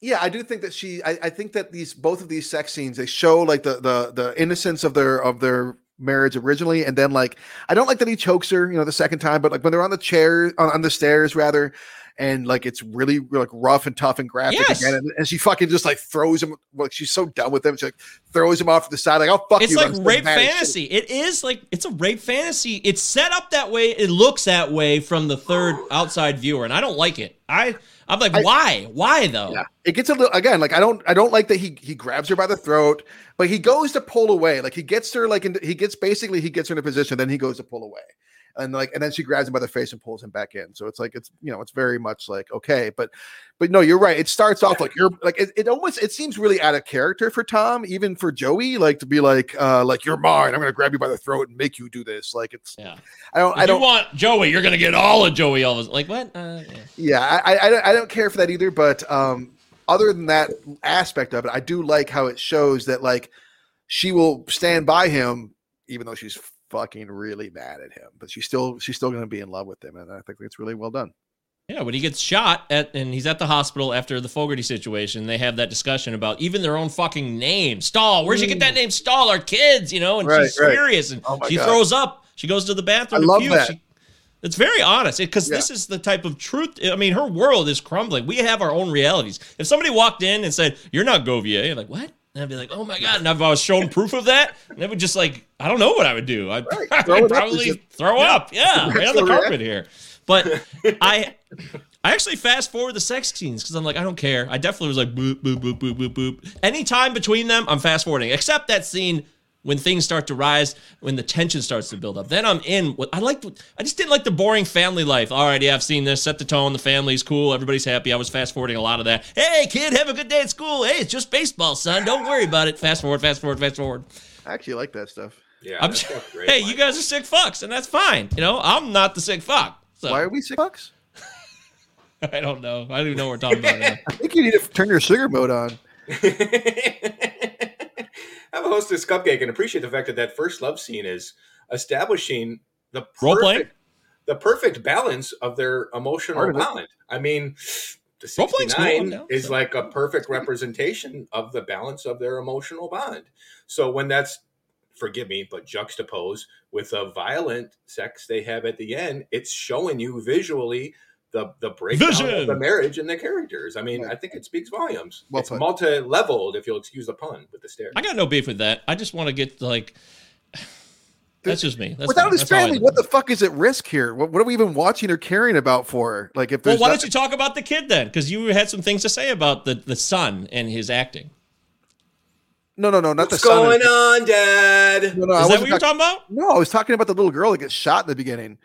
yeah i do think that she I, I think that these both of these sex scenes they show like the the the innocence of their of their marriage originally and then like i don't like that he chokes her you know the second time but like when they're on the chair on, on the stairs rather and like it's really like rough and tough and graphic Yes. again. And, and she fucking just like throws him like she's so done with him. She like throws him off to the side, like, oh fuck It's you. like rape fantasy. It is like it's a rape fantasy. It's set up that way. It looks that way from the third outside viewer, and I don't like it. I I'm like, I- why? Why though? Yeah, it gets a little again. Like I don't, I don't like that he he grabs her by the throat, but he goes to pull away. Like he gets her, like in, he gets basically he gets her in a position, then he goes to pull away, and like and then she grabs him by the face and pulls him back in. So it's like it's you know it's very much like okay, but but no, you're right. It starts off like you're like it, it almost it seems really out of character for Tom, even for Joey, like to be like uh like you're mine. I'm gonna grab you by the throat and make you do this. Like it's Yeah. I don't If I don't want Joey, you're gonna get all of Joey Elvis. Like what? Uh, yeah. yeah I, I I don't care for that either but um other than that aspect of it i do like how it shows that like she will stand by him even though she's fucking really mad at him but she's still she's still going to be in love with him and i think it's really well done Yeah, when he gets shot at and he's at the hospital after the Fogarty situation, they have that discussion about even their own fucking name. Stall, where'd you get that name? Stall, our kids, you know, and Mm. Right, she's right. furious and Oh she God. throws up. She goes to the bathroom I love puke. that. She- it's very honest because Yeah. this is the type of truth. I mean, her world is crumbling. We have our own realities. If somebody walked in and said, You're not Govier, you're like, What? And I'd be like, Oh my God. And if I was shown proof of that, and it would just like, I don't know what I would do. I'd, Right, I'd up probably it- throw up. Yeah, right on the carpet here. But I I actually fast forward the sex scenes because I'm like, I don't care. I definitely was like boop, boop, boop, boop, boop, boop. Anytime between them, I'm fast forwarding, except that scene when things start to rise, when the tension starts to build up. Then I'm in. What I like, I just didn't like the boring family life. All right, yeah, I've seen this. Set the tone. The family's cool. Everybody's happy. I was fast forwarding a lot of that. Hey, kid, have a good day at school. Hey, it's just baseball, son. Don't worry about it. Fast forward, fast forward, fast forward. i actually like that stuff Yeah, I'm that's great hey, line. you guys are sick fucks, and that's fine. You know, I'm not the sick fuck. So why are we sick fucks? I don't know. I don't even know what we're talking about now. i think you need to turn your sugar mode on I'm a hostess cupcake and appreciate the fact that that first love scene is establishing the perfect, the perfect balance of their emotional of bond. I mean, the Role playing's cool, I'm 69 down. is like a perfect representation of the balance of their emotional bond. So when that's forgive me, but juxtaposed with the violent sex they have at the end, it's showing you visually the the breakdown Vision. of the marriage and the characters. I mean, Right. I think it speaks volumes. Well it's multi-leveled, if you'll excuse the pun, with the stairs. I got no beef with that. I just want to get like. That's just me. That's without fine. his That's family what the fuck is at risk here what, what are we even watching or caring about for like if Well, why not- don't you talk about the kid then? Because you had some things to say about the the son and his acting. no no no not What's the son What's going on, Dad? no, no, I Is that what you're talking- talking about? No, I was talking about the little girl that gets shot in the beginning.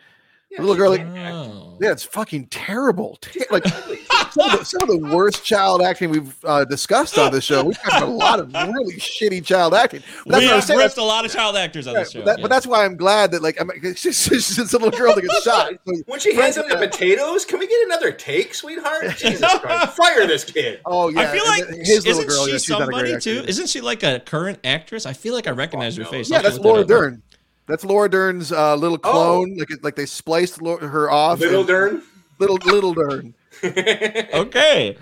The little girl, like, Oh. yeah, it's fucking terrible. Ter- Like some of, the, some of the worst child acting we've uh, discussed on this show. We've got a lot of really shitty child acting. But we what I was have saying. ripped a lot of child actors on Right, this show. but, that- yeah. but that's why I'm glad that like I'm, it's just, it's just a little girl that gets shot. So- When she hands him the potatoes, can we get another take, sweetheart? Jesus Christ, fire this kid. oh yeah, I feel like his little isn't girl. she yeah, she's not a great somebody too? either. Isn't she like a current actress? I feel like I recognize her no. face. Yeah, I'll that's to look Laura that up. Dern. That's Laura Dern's uh, little Oh. clone. Like like they spliced her off. Little and- Dern. Little little Dern. Okay.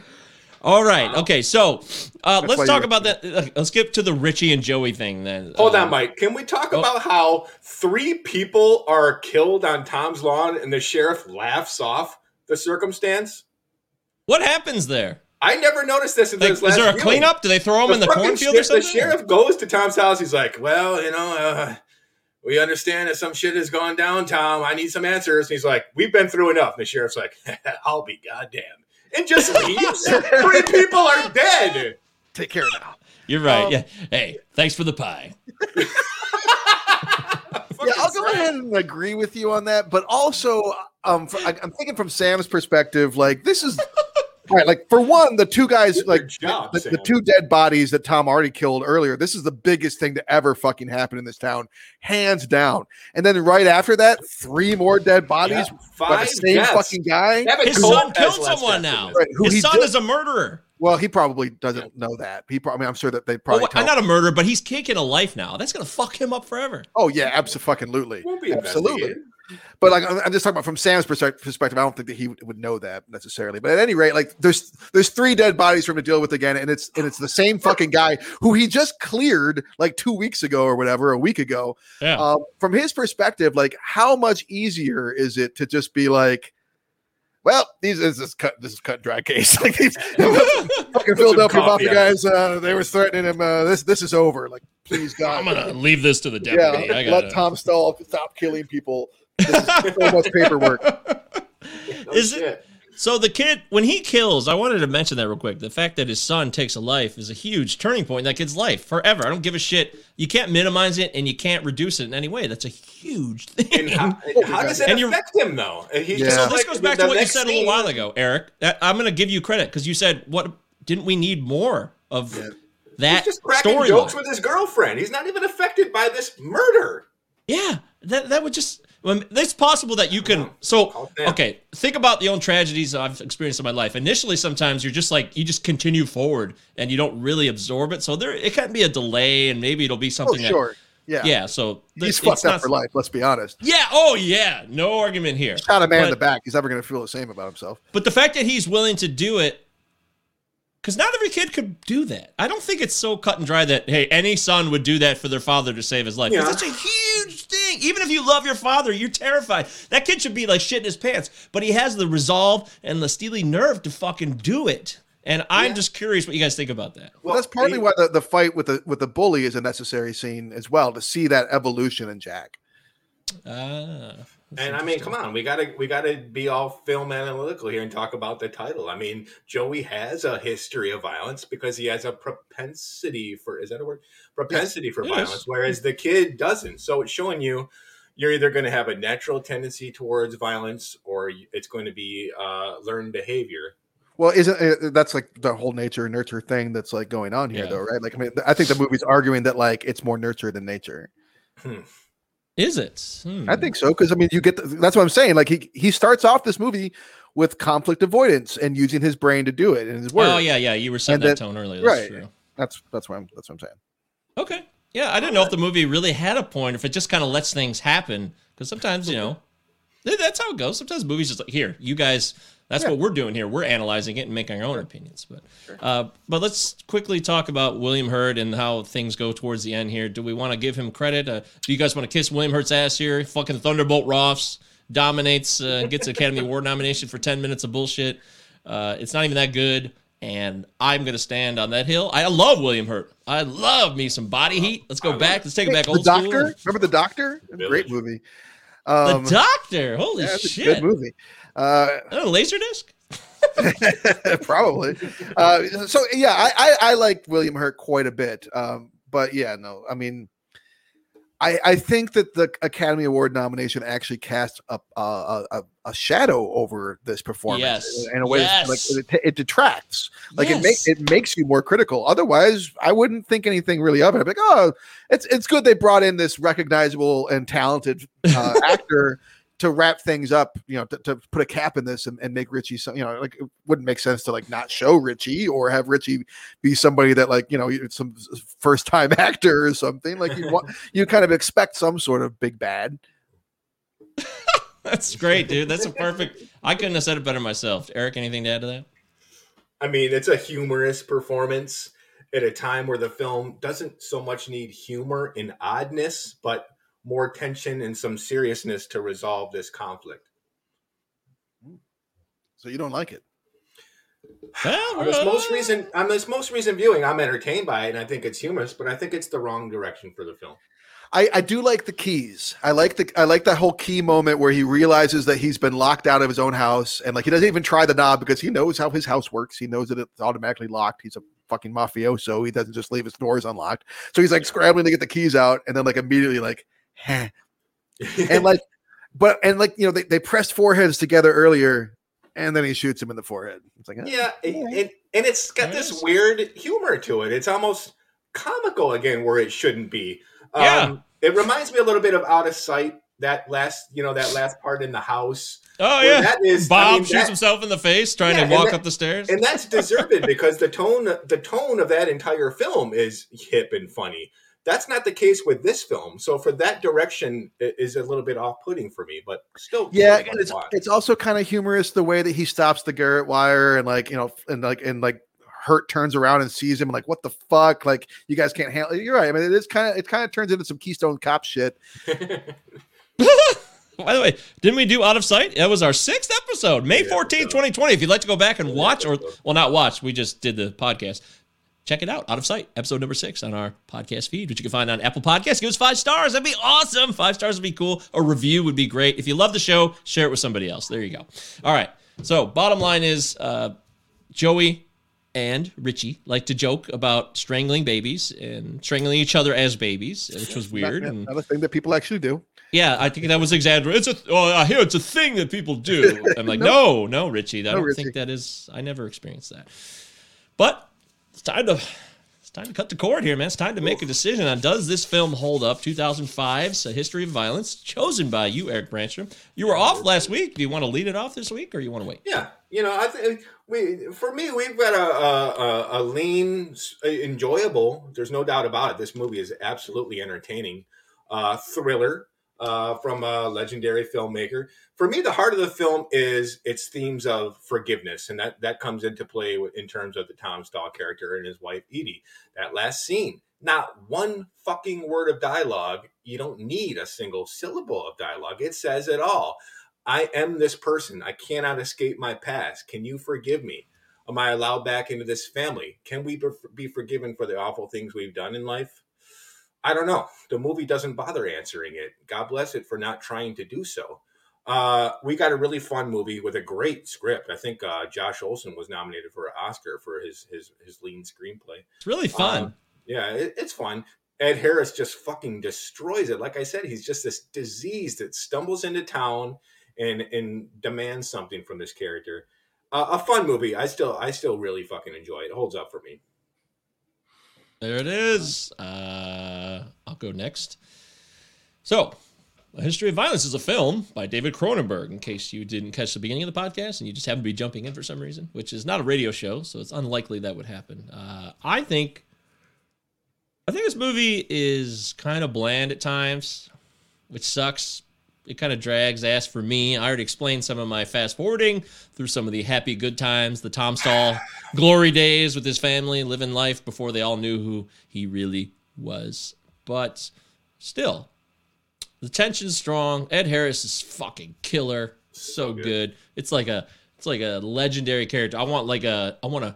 All right. Okay. So uh, let's talk you- about that. uh, Let's get to the Richie and Joey thing then. Hold on, Mike. Can we talk oh. about how three people are killed on Tom's lawn and the sheriff laughs off the circumstance? What happens there? I never noticed this until Like, this is there a viewing. cleanup? Do they throw them in the fucking cornfield sher- or something? The sheriff goes to Tom's house. He's like, "Well, you know, uh, we understand that some shit has gone down, Tom. I need some answers." And he's like, "We've been through enough." And the sheriff's like, "I'll be goddamn," and just leaves. Three people are dead. Take care now. You're right. Um, yeah. Hey, thanks for the pie. yeah, I'll go ahead and agree with you on that. But also, um, for, I, I'm thinking from Sam's perspective, like this is all right. Like for one, the two guys, Good like job, the, the two dead bodies that Tom already killed earlier. This is the biggest thing to ever fucking happen in this town, hands down. And then right after that, three more dead bodies Yeah, by the same deaths. fucking guy. His son has killed someone now. Right, who His son did- is a murderer. Well, he probably doesn't know that. He probably, I mean, I'm sure that they probably. Well, tell- not a murderer, but he's kicking a life now. That's gonna fuck him up forever. oh yeah, absolutely, Won't be absolutely. But like, I'm I'm just talking about from Sam's perspective. I don't think that he would know that necessarily. But at any rate, like, there's there's three dead bodies for him to deal with again, and it's and it's the same fucking guy who he just cleared like two weeks ago or whatever, a week ago. Yeah. Um, from his perspective, like, how much easier is it to just be like, well, these this is cut. This is cut and dry case. Like these fucking Philadelphia mafia guys. Uh, they were threatening him. Uh, this this is over. Like, please God, I'm gonna leave this to the yeah, deputy. I let. Tom Stall stop killing people. This is so much paperwork. No Is it- So the kid, when he kills, I wanted to mention that real quick. The fact that his son takes a life is a huge turning point in that kid's life forever. I don't give a shit. You can't minimize it and you can't reduce it in any way. That's a huge And thing. how, how does that And you're- affect him though? He's Yeah. just So this like goes back to what you said a little while ago, Eric. That- I'm going to give you credit because you said, "What didn't we need more of Yeah. that He's just cracking story?" jokes with his girlfriend. He's not even affected by this murder. Yeah, that that would just. Well, it's possible that you can. So okay, think about the own tragedies I've experienced in my life. Initially, sometimes you're just like you just continue forward and you don't really absorb it. So there, it can be a delay, and maybe it'll be Oh, something. that- sure. Yeah. yeah. So He's fucked up for life. Let's be honest. Yeah. Oh yeah. No argument here. Shot a man in the back. He's never going to feel the same about himself. But the fact that he's willing to do it, because not every kid could do that. I don't think it's so cut and dry that hey, any son would do that for their father to save his life. Yeah. It's a huge thing. Even if you love your father, you're terrified. That kid should be like shit in his pants. But he has the resolve and the steely nerve to fucking do it. And I'm Yeah. just curious what you guys think about that. Well, that's partly he- why the, the fight with the with the bully is a necessary scene as well to see that evolution in Jack. Ah. And I mean, come on, we gotta we gotta be all film analytical here and talk about the title. I mean, Joey has a history of violence because he has a propensity for is that a word? Propensity for It violence, is. whereas the kid doesn't. So it's showing you you're either going to have a natural tendency towards violence or it's going to be uh, learned behavior. Well, isn't uh, that's like the whole nature nurture thing that's like going on here, Yeah. though, right? Like, I mean, I think the movie's arguing that like it's more nurture than nature. Is it? Hmm. I think so because I mean, you get the, that's what I'm saying. Like he he starts off this movie with conflict avoidance and using his brain to do it and his words. Oh yeah, yeah. You were setting And that then- tone earlier. That's right. true. That's that's what I'm that's what I'm saying. Okay. Yeah, I didn't know if the movie really had a point, if it just kind of lets things happen. Because sometimes, you know, that's how it goes. Sometimes movies just like, here, you guys, that's Yeah. what we're doing here. We're analyzing it and making our own opinions. But, uh, but let's quickly talk about William Hurt and how things go towards the end here. Do we want to give him credit? Uh, do you guys want to kiss William Hurt's ass here? Fucking Thunderbolt Ross dominates uh, gets an Academy Award nomination for 10 minutes of bullshit. Uh, it's not even that good. And I'm gonna stand on that hill. I love William Hurt. I love me some body heat. Let's go back. Let's take it back the old doctor, school. remember the doctor? Great Village. movie. The Um, Doctor. Holy yeah, it's a shit! good movie. Uh, Oh, Laserdisc. probably. Uh, so yeah, I, I I like William Hurt quite a bit. Um, but yeah, no, I mean, I I think that the Academy Award nomination actually casts a a, a, a shadow over this performance Yes. in a way Yes. like it, it detracts. Like it makes it makes you more critical. Otherwise, I wouldn't think anything really of it. I'd be like, oh, it's it's good they brought in this recognizable and talented uh, actor to wrap things up, you know, to, to put a cap in this and, and make Richie, some, you know, like it wouldn't make sense to like not show Richie or have Richie be somebody that like, you know, some first time actor or something. Like you want, you kind of expect some sort of big bad. That's great, dude. That's a perfect. I couldn't have said it better myself. Eric, anything to add to that? I mean, it's a humorous performance at a time where the film doesn't so much need humor and oddness, but more tension and some seriousness to resolve this conflict. So you don't like it. Well, On this most recent, on this most recent viewing, I'm entertained by it, and I think it's humorous, but I think it's the wrong direction for the film. I, I do like the keys. I like the I like that whole key moment where he realizes that he's been locked out of his own house and like he doesn't even try the knob because he knows how his house works. He knows that it's automatically locked. He's a fucking mafioso. He doesn't just leave his doors unlocked. So he's like scrambling to get the keys out and then like immediately like Heh. and like but and like you know they, they pressed foreheads together earlier and then he shoots him in the forehead. It's like yeah, it, it, and it's got There this weird humor to it. It's almost comical again, where it shouldn't be. Um, Yeah. it reminds me a little bit of Out of Sight. That last, you know, that last part in the house. Oh yeah. that is- I Bob mean, shoots that- himself in the face trying Yeah, to walk that- up the stairs. and that's deserved because the tone the tone of that entire film is hip and funny that's not the case with this film so for that direction it is a little bit off-putting for me but still Yeah, and it's watch. it's also kind of humorous the way that he stops the garrote wire and like you know and like and like Hurt turns around and sees him like what the fuck like you guys can't handle. You're right. I mean it is kind of it kind of turns into some Keystone Cop shit. By the way, didn't we do Out of Sight? That was our sixth episode, May 14th, 2020. If you'd like to go back and watch, or, well, not watch, we just did the podcast. Check it out, Out of Sight, episode number six on our podcast feed, which you can find on Apple Podcasts. Give us five stars. That'd be awesome. Five stars would be cool. A review would be great. If you love the show, share it with somebody else. There you go. All right. So, bottom line is uh, Joey and Richie like to joke about strangling babies and strangling each other as babies, which was weird. Not, and not a thing that people actually do. yeah, I think that was exaggerated. It's a oh, I hear it's a thing that people do. I'm like, no, no, Richie, I don't Richie. think that is. I never experienced that. But it's time to it's time to cut the cord here, man. It's time to make a decision on does this film hold up? 2005's A History of Violence, chosen by you, Eric Brancher. You were off last week. Do you want to lead it off this week, or you want to wait? Yeah, you know, I think we for me we've got a a, a, a lean, enjoyable. There's no doubt about it. This movie is absolutely entertaining. Uh, thriller uh, from a legendary filmmaker. For me, the heart of the film is its themes of forgiveness, and that that comes into play in terms of the Tom Stall character and his wife Edie. That last scene, not one fucking word of dialogue. You don't need a single syllable of dialogue. It says it all. I am this person. I cannot escape my past. Can you forgive me? Am I allowed back into this family? Can we be- be forgiven for the awful things we've done in life? I don't know. The movie doesn't bother answering it. God bless it for not trying to do so. Uh, we got a really fun movie with a great script. I think uh, Josh Olson was nominated for an Oscar for his his his lean screenplay. It's really fun. Uh, yeah, it, it's fun. Ed Harris just fucking destroys it. Like I said, he's just this disease that stumbles into town and and demands something from this character. Uh, a fun movie. I still I still really fucking enjoy it. It holds up for me. There it is. Uh, I'll go next. So, A History of Violence is a film by David Cronenberg, in case you didn't catch the beginning of the podcast and you just happen to be jumping in for some reason, which is not a radio show, so it's unlikely that would happen. Uh, I think I think this movie is kind of bland at times, which sucks. It kind of drags ass for me. I already explained some of my fast forwarding through some of the happy good times, the Tom Stall glory days with his family, living life before they all knew who he really was. But still, the tension's strong. Ed Harris is fucking killer. So good. It's like a it's like a legendary character. I want like a I want to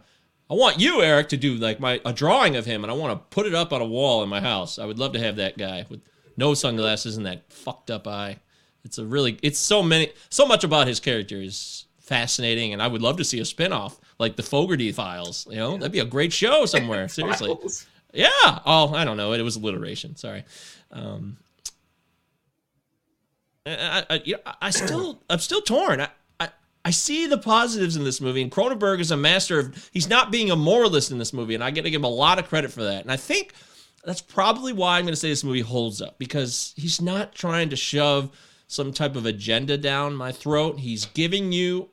I want you, Eric, to do like my a drawing of him, and I want to put it up on a wall in my house. I would love to have that guy with no sunglasses and that fucked up eye. It's a really it's so many so much about his character is fascinating, and I would love to see a spinoff like the Fogarty Files. You know, that'd be a great show somewhere. Seriously, yeah. Oh, I don't know. It was alliteration. Sorry. Um, I, I, you know, I still, I'm still torn. I, I, I see the positives in this movie, and Cronenberg is a master of. He's not being a moralist in this movie, and I get to give him a lot of credit for that. And I think that's probably why I'm going to say this movie holds up because he's not trying to shove some type of agenda down my throat. He's giving you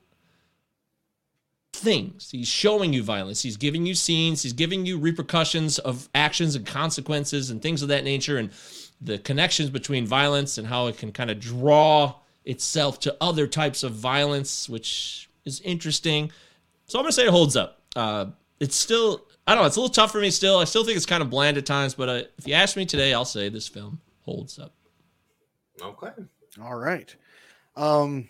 things. He's showing you violence. He's giving you scenes. He's giving you repercussions of actions and consequences and things of that nature and the connections between violence and how it can kind of draw itself to other types of violence, which is interesting. So I'm going to say it holds up. Uh, it's still, I don't know, it's a little tough for me still. I still think it's kind of bland at times, but uh, if you ask me today, I'll say this film holds up. Okay. All right. Um,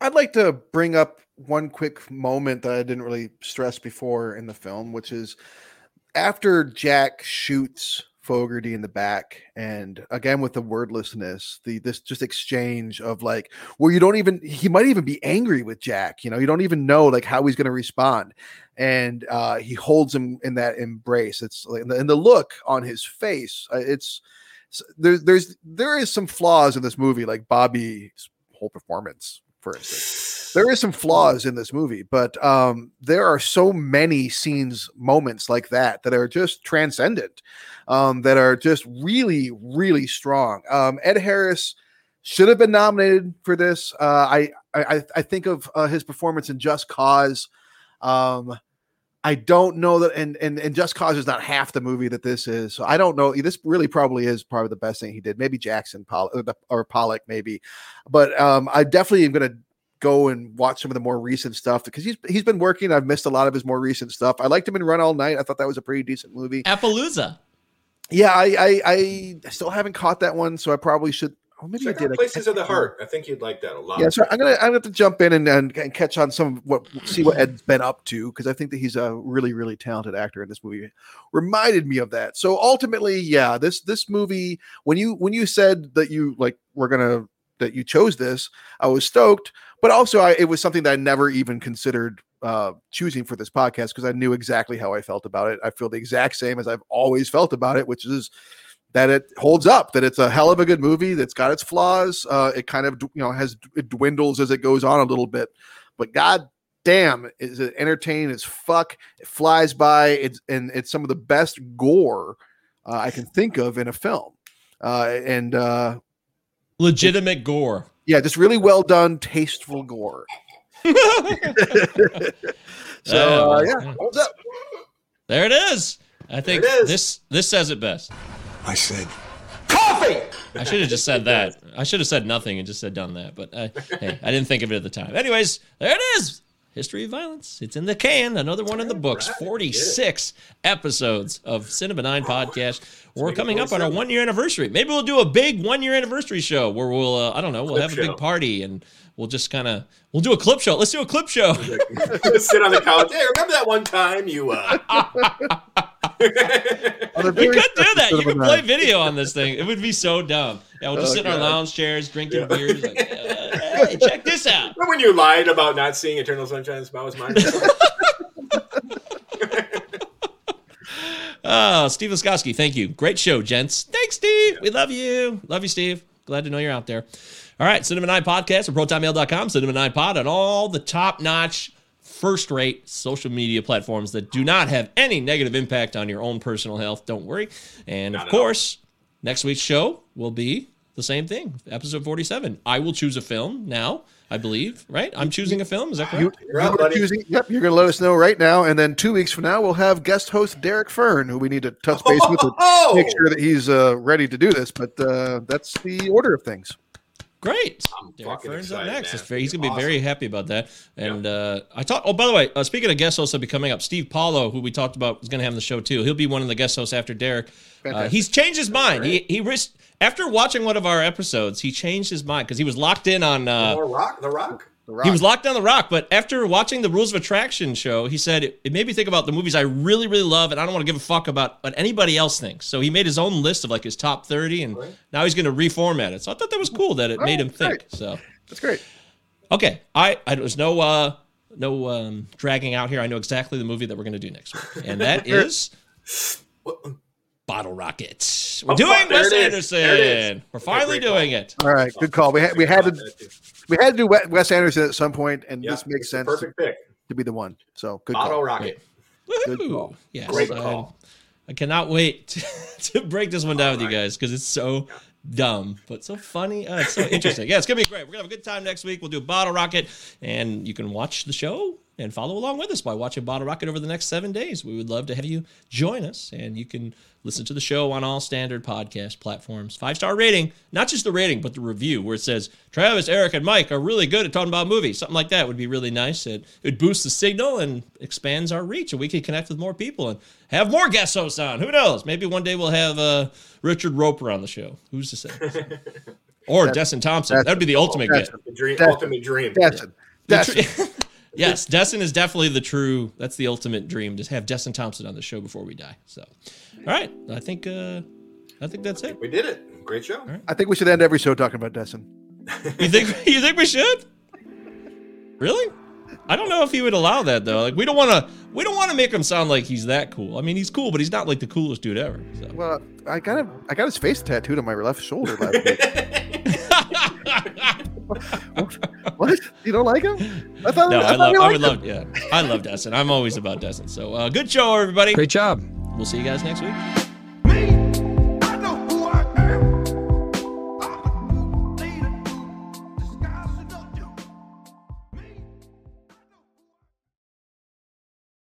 I'd like to bring up one quick moment that I didn't really stress before in the film, which is after Jack shoots Fogarty in the back, and again with the wordlessness, the this just exchange of like where you don't even he might even be angry with Jack, you know, you don't even know like how he's going to respond, and uh, he holds him in that embrace. It's like and the, the look on his face, uh, it's s- there, there's there is some flaws in this movie, like Bobby's whole performance, for instance. There is some flaws in this movie, but um, there are so many scenes, moments like that that are just transcendent, um, that are just really, really strong. Um, Ed Harris should have been nominated for this. Uh, I, I I think of uh, his performance in Just Cause. Um, I don't know that, and and and Just Cause is not half the movie that this is. So I don't know. This really probably is probably the best thing he did. Maybe Jackson Poll- or, or Pollock, maybe, but um, I definitely am going to go and watch some of the more recent stuff because he's he's been working. I've missed a lot of his more recent stuff. I liked him in Run All Night. I thought that was a pretty decent movie. Appaloosa. Yeah, I I, I still haven't caught that one, so I probably should Or maybe Check I did. I Places can't of the. Heart. I think you'd like that a lot. Yeah, so I'm gonna I'm gonna have to jump in and, and, and catch on some of what see what Ed's been up to because I think that he's a really really talented actor in this movie. Reminded me of that. So ultimately, yeah, this this movie when you when you said that you like were gonna that you chose this, I was stoked, but also I, it was something that I never even considered uh, choosing for this podcast because I knew exactly how I felt about it. I feel the exact same as I've always felt about it, which is that it holds up, that it's a hell of a good movie, that's got its flaws. Uh, it kind of, you know, has it dwindles as it goes on a little bit, but god damn, is it entertaining as fuck. It flies by. It's and it's some of the best gore uh, I can think of in a film. Uh, and uh, Legitimate gore. yeah, just really well done, tasteful gore. so uh, yeah, holds up. There it is. I think this this says it best. I said, Coffee. I should have just said that. I should have said nothing and just said done that. But uh, hey, I didn't think of it at the time. Anyways, there it is. History of Violence. It's in the can. Another one in the books. 46 episodes of Cinema 9 podcast. We're coming up on our one year anniversary. Maybe we'll do a big one year anniversary show where we'll, uh, I don't know, we'll have a big party and we'll just kind of, we'll do a clip show. Let's do a clip show. Sit on the couch. Hey, remember that one time you? uh We could do that. You could play video on this thing. It would be so dumb. Yeah, we'll just Oh, sit in our lounge chairs, drinking Yeah. beers. Like, uh, hey, check this out. Remember when you lied about not seeing Eternal Sunshine of the Spotless Mind? Oh, Steve Laskowski, thank you. Great show, gents. Thanks, Steve. We love you. Love you, Steve. Glad to know you're out there. All right, Cinema 9 Podcast at protonmail.com, Cinema 9 Pod on all the top notch, first rate social media platforms that do not have any negative impact on your own personal health. Don't worry. And of Not all. course, next week's show will be the same thing, episode 47. I will choose a film now, I believe, right? I'm choosing a film. Is that correct? You, You're out, you are buddy. choosing, yep, you're going to let us know right now, and then two weeks from now we'll have guest host Derek Fern, who we need to touch base with to Oh! make sure that he's uh, ready to do this. But uh, that's the order of things. Great. I'm Derek Fern's up next. man. He's gonna be very happy about that. And uh, I talked. Oh, by the way, uh, speaking of guest hosts that'll be coming up, Steve Paulo, who we talked about, is gonna have the show too. He'll be one of the guest hosts after Derek. Uh, he's changed his mind. He he risked after watching one of our episodes. He changed his mind because he was locked in on. Uh, the rock. The Rock. He was locked on the rock, but after watching the Rules of Attraction show, he said it, it made me think about the movies I really, really love, and I don't want to give a fuck about what anybody else thinks. So he made his own list of like his top thirty, and Right. now he's going to reformat it. So I thought that was cool that it made him think. great. So That's great. okay, I, I there's no uh no um dragging out here. I know exactly the movie that we're going to do next week, and that is Bottle Rocket. We're Oh, doing fuck, Wes. Anderson. There it is. We're finally great call. doing it. All right, good call. We had we had to we had to do Wes- Wes Anderson at some point, and Yeah, this makes sense Perfect pick. to be the one. So good Bottle call. rocket. Good call. Yes, Great I- call. I, cannot wait to, to break this one down with you guys because it's so dumb but so funny. Uh, it's so interesting. Yeah, it's gonna be great. We're gonna have a good time next week. We'll do Bottle Rocket, and you can watch the show and follow along with us by watching Bottle Rocket over the next seven days. We would love to have you join us, and you can listen to the show on all standard podcast platforms. Five star rating, not just the rating, but the review where it says Travis, Eric, and Mike are really good at talking about movies. Something like that would be really nice. It it would boost the signal and expands our reach, and we could connect with more people and have more guest hosts on. Who knows? Maybe one day we'll have uh, Richard Roeper on the show. Who's to say? Or Desson Thomson. That'd be the ultimate that's- get. The dream, That's- ultimate dream. Desson. The Desson. tr- yes, Desson is definitely the true. That's the ultimate dream. Just have Desson Thomson on the show before we die. So, all right, I think uh, I think that's it. We did it. Great show. I think we should end every show talking about Desson. You think you think we should? Really? I don't know if he would allow that though. Like we don't want to we don't want to make him sound like he's that cool. I mean, he's cool, but he's not like the coolest dude ever. So. Well, I got him. I got his face tattooed on my left shoulder last week. what? You don't like him? I thought. no, I thought love. you I would liked love. Yeah, I love Desson. I'm always about Desson. So uh, good show, everybody. Great job. We'll see you guys next week.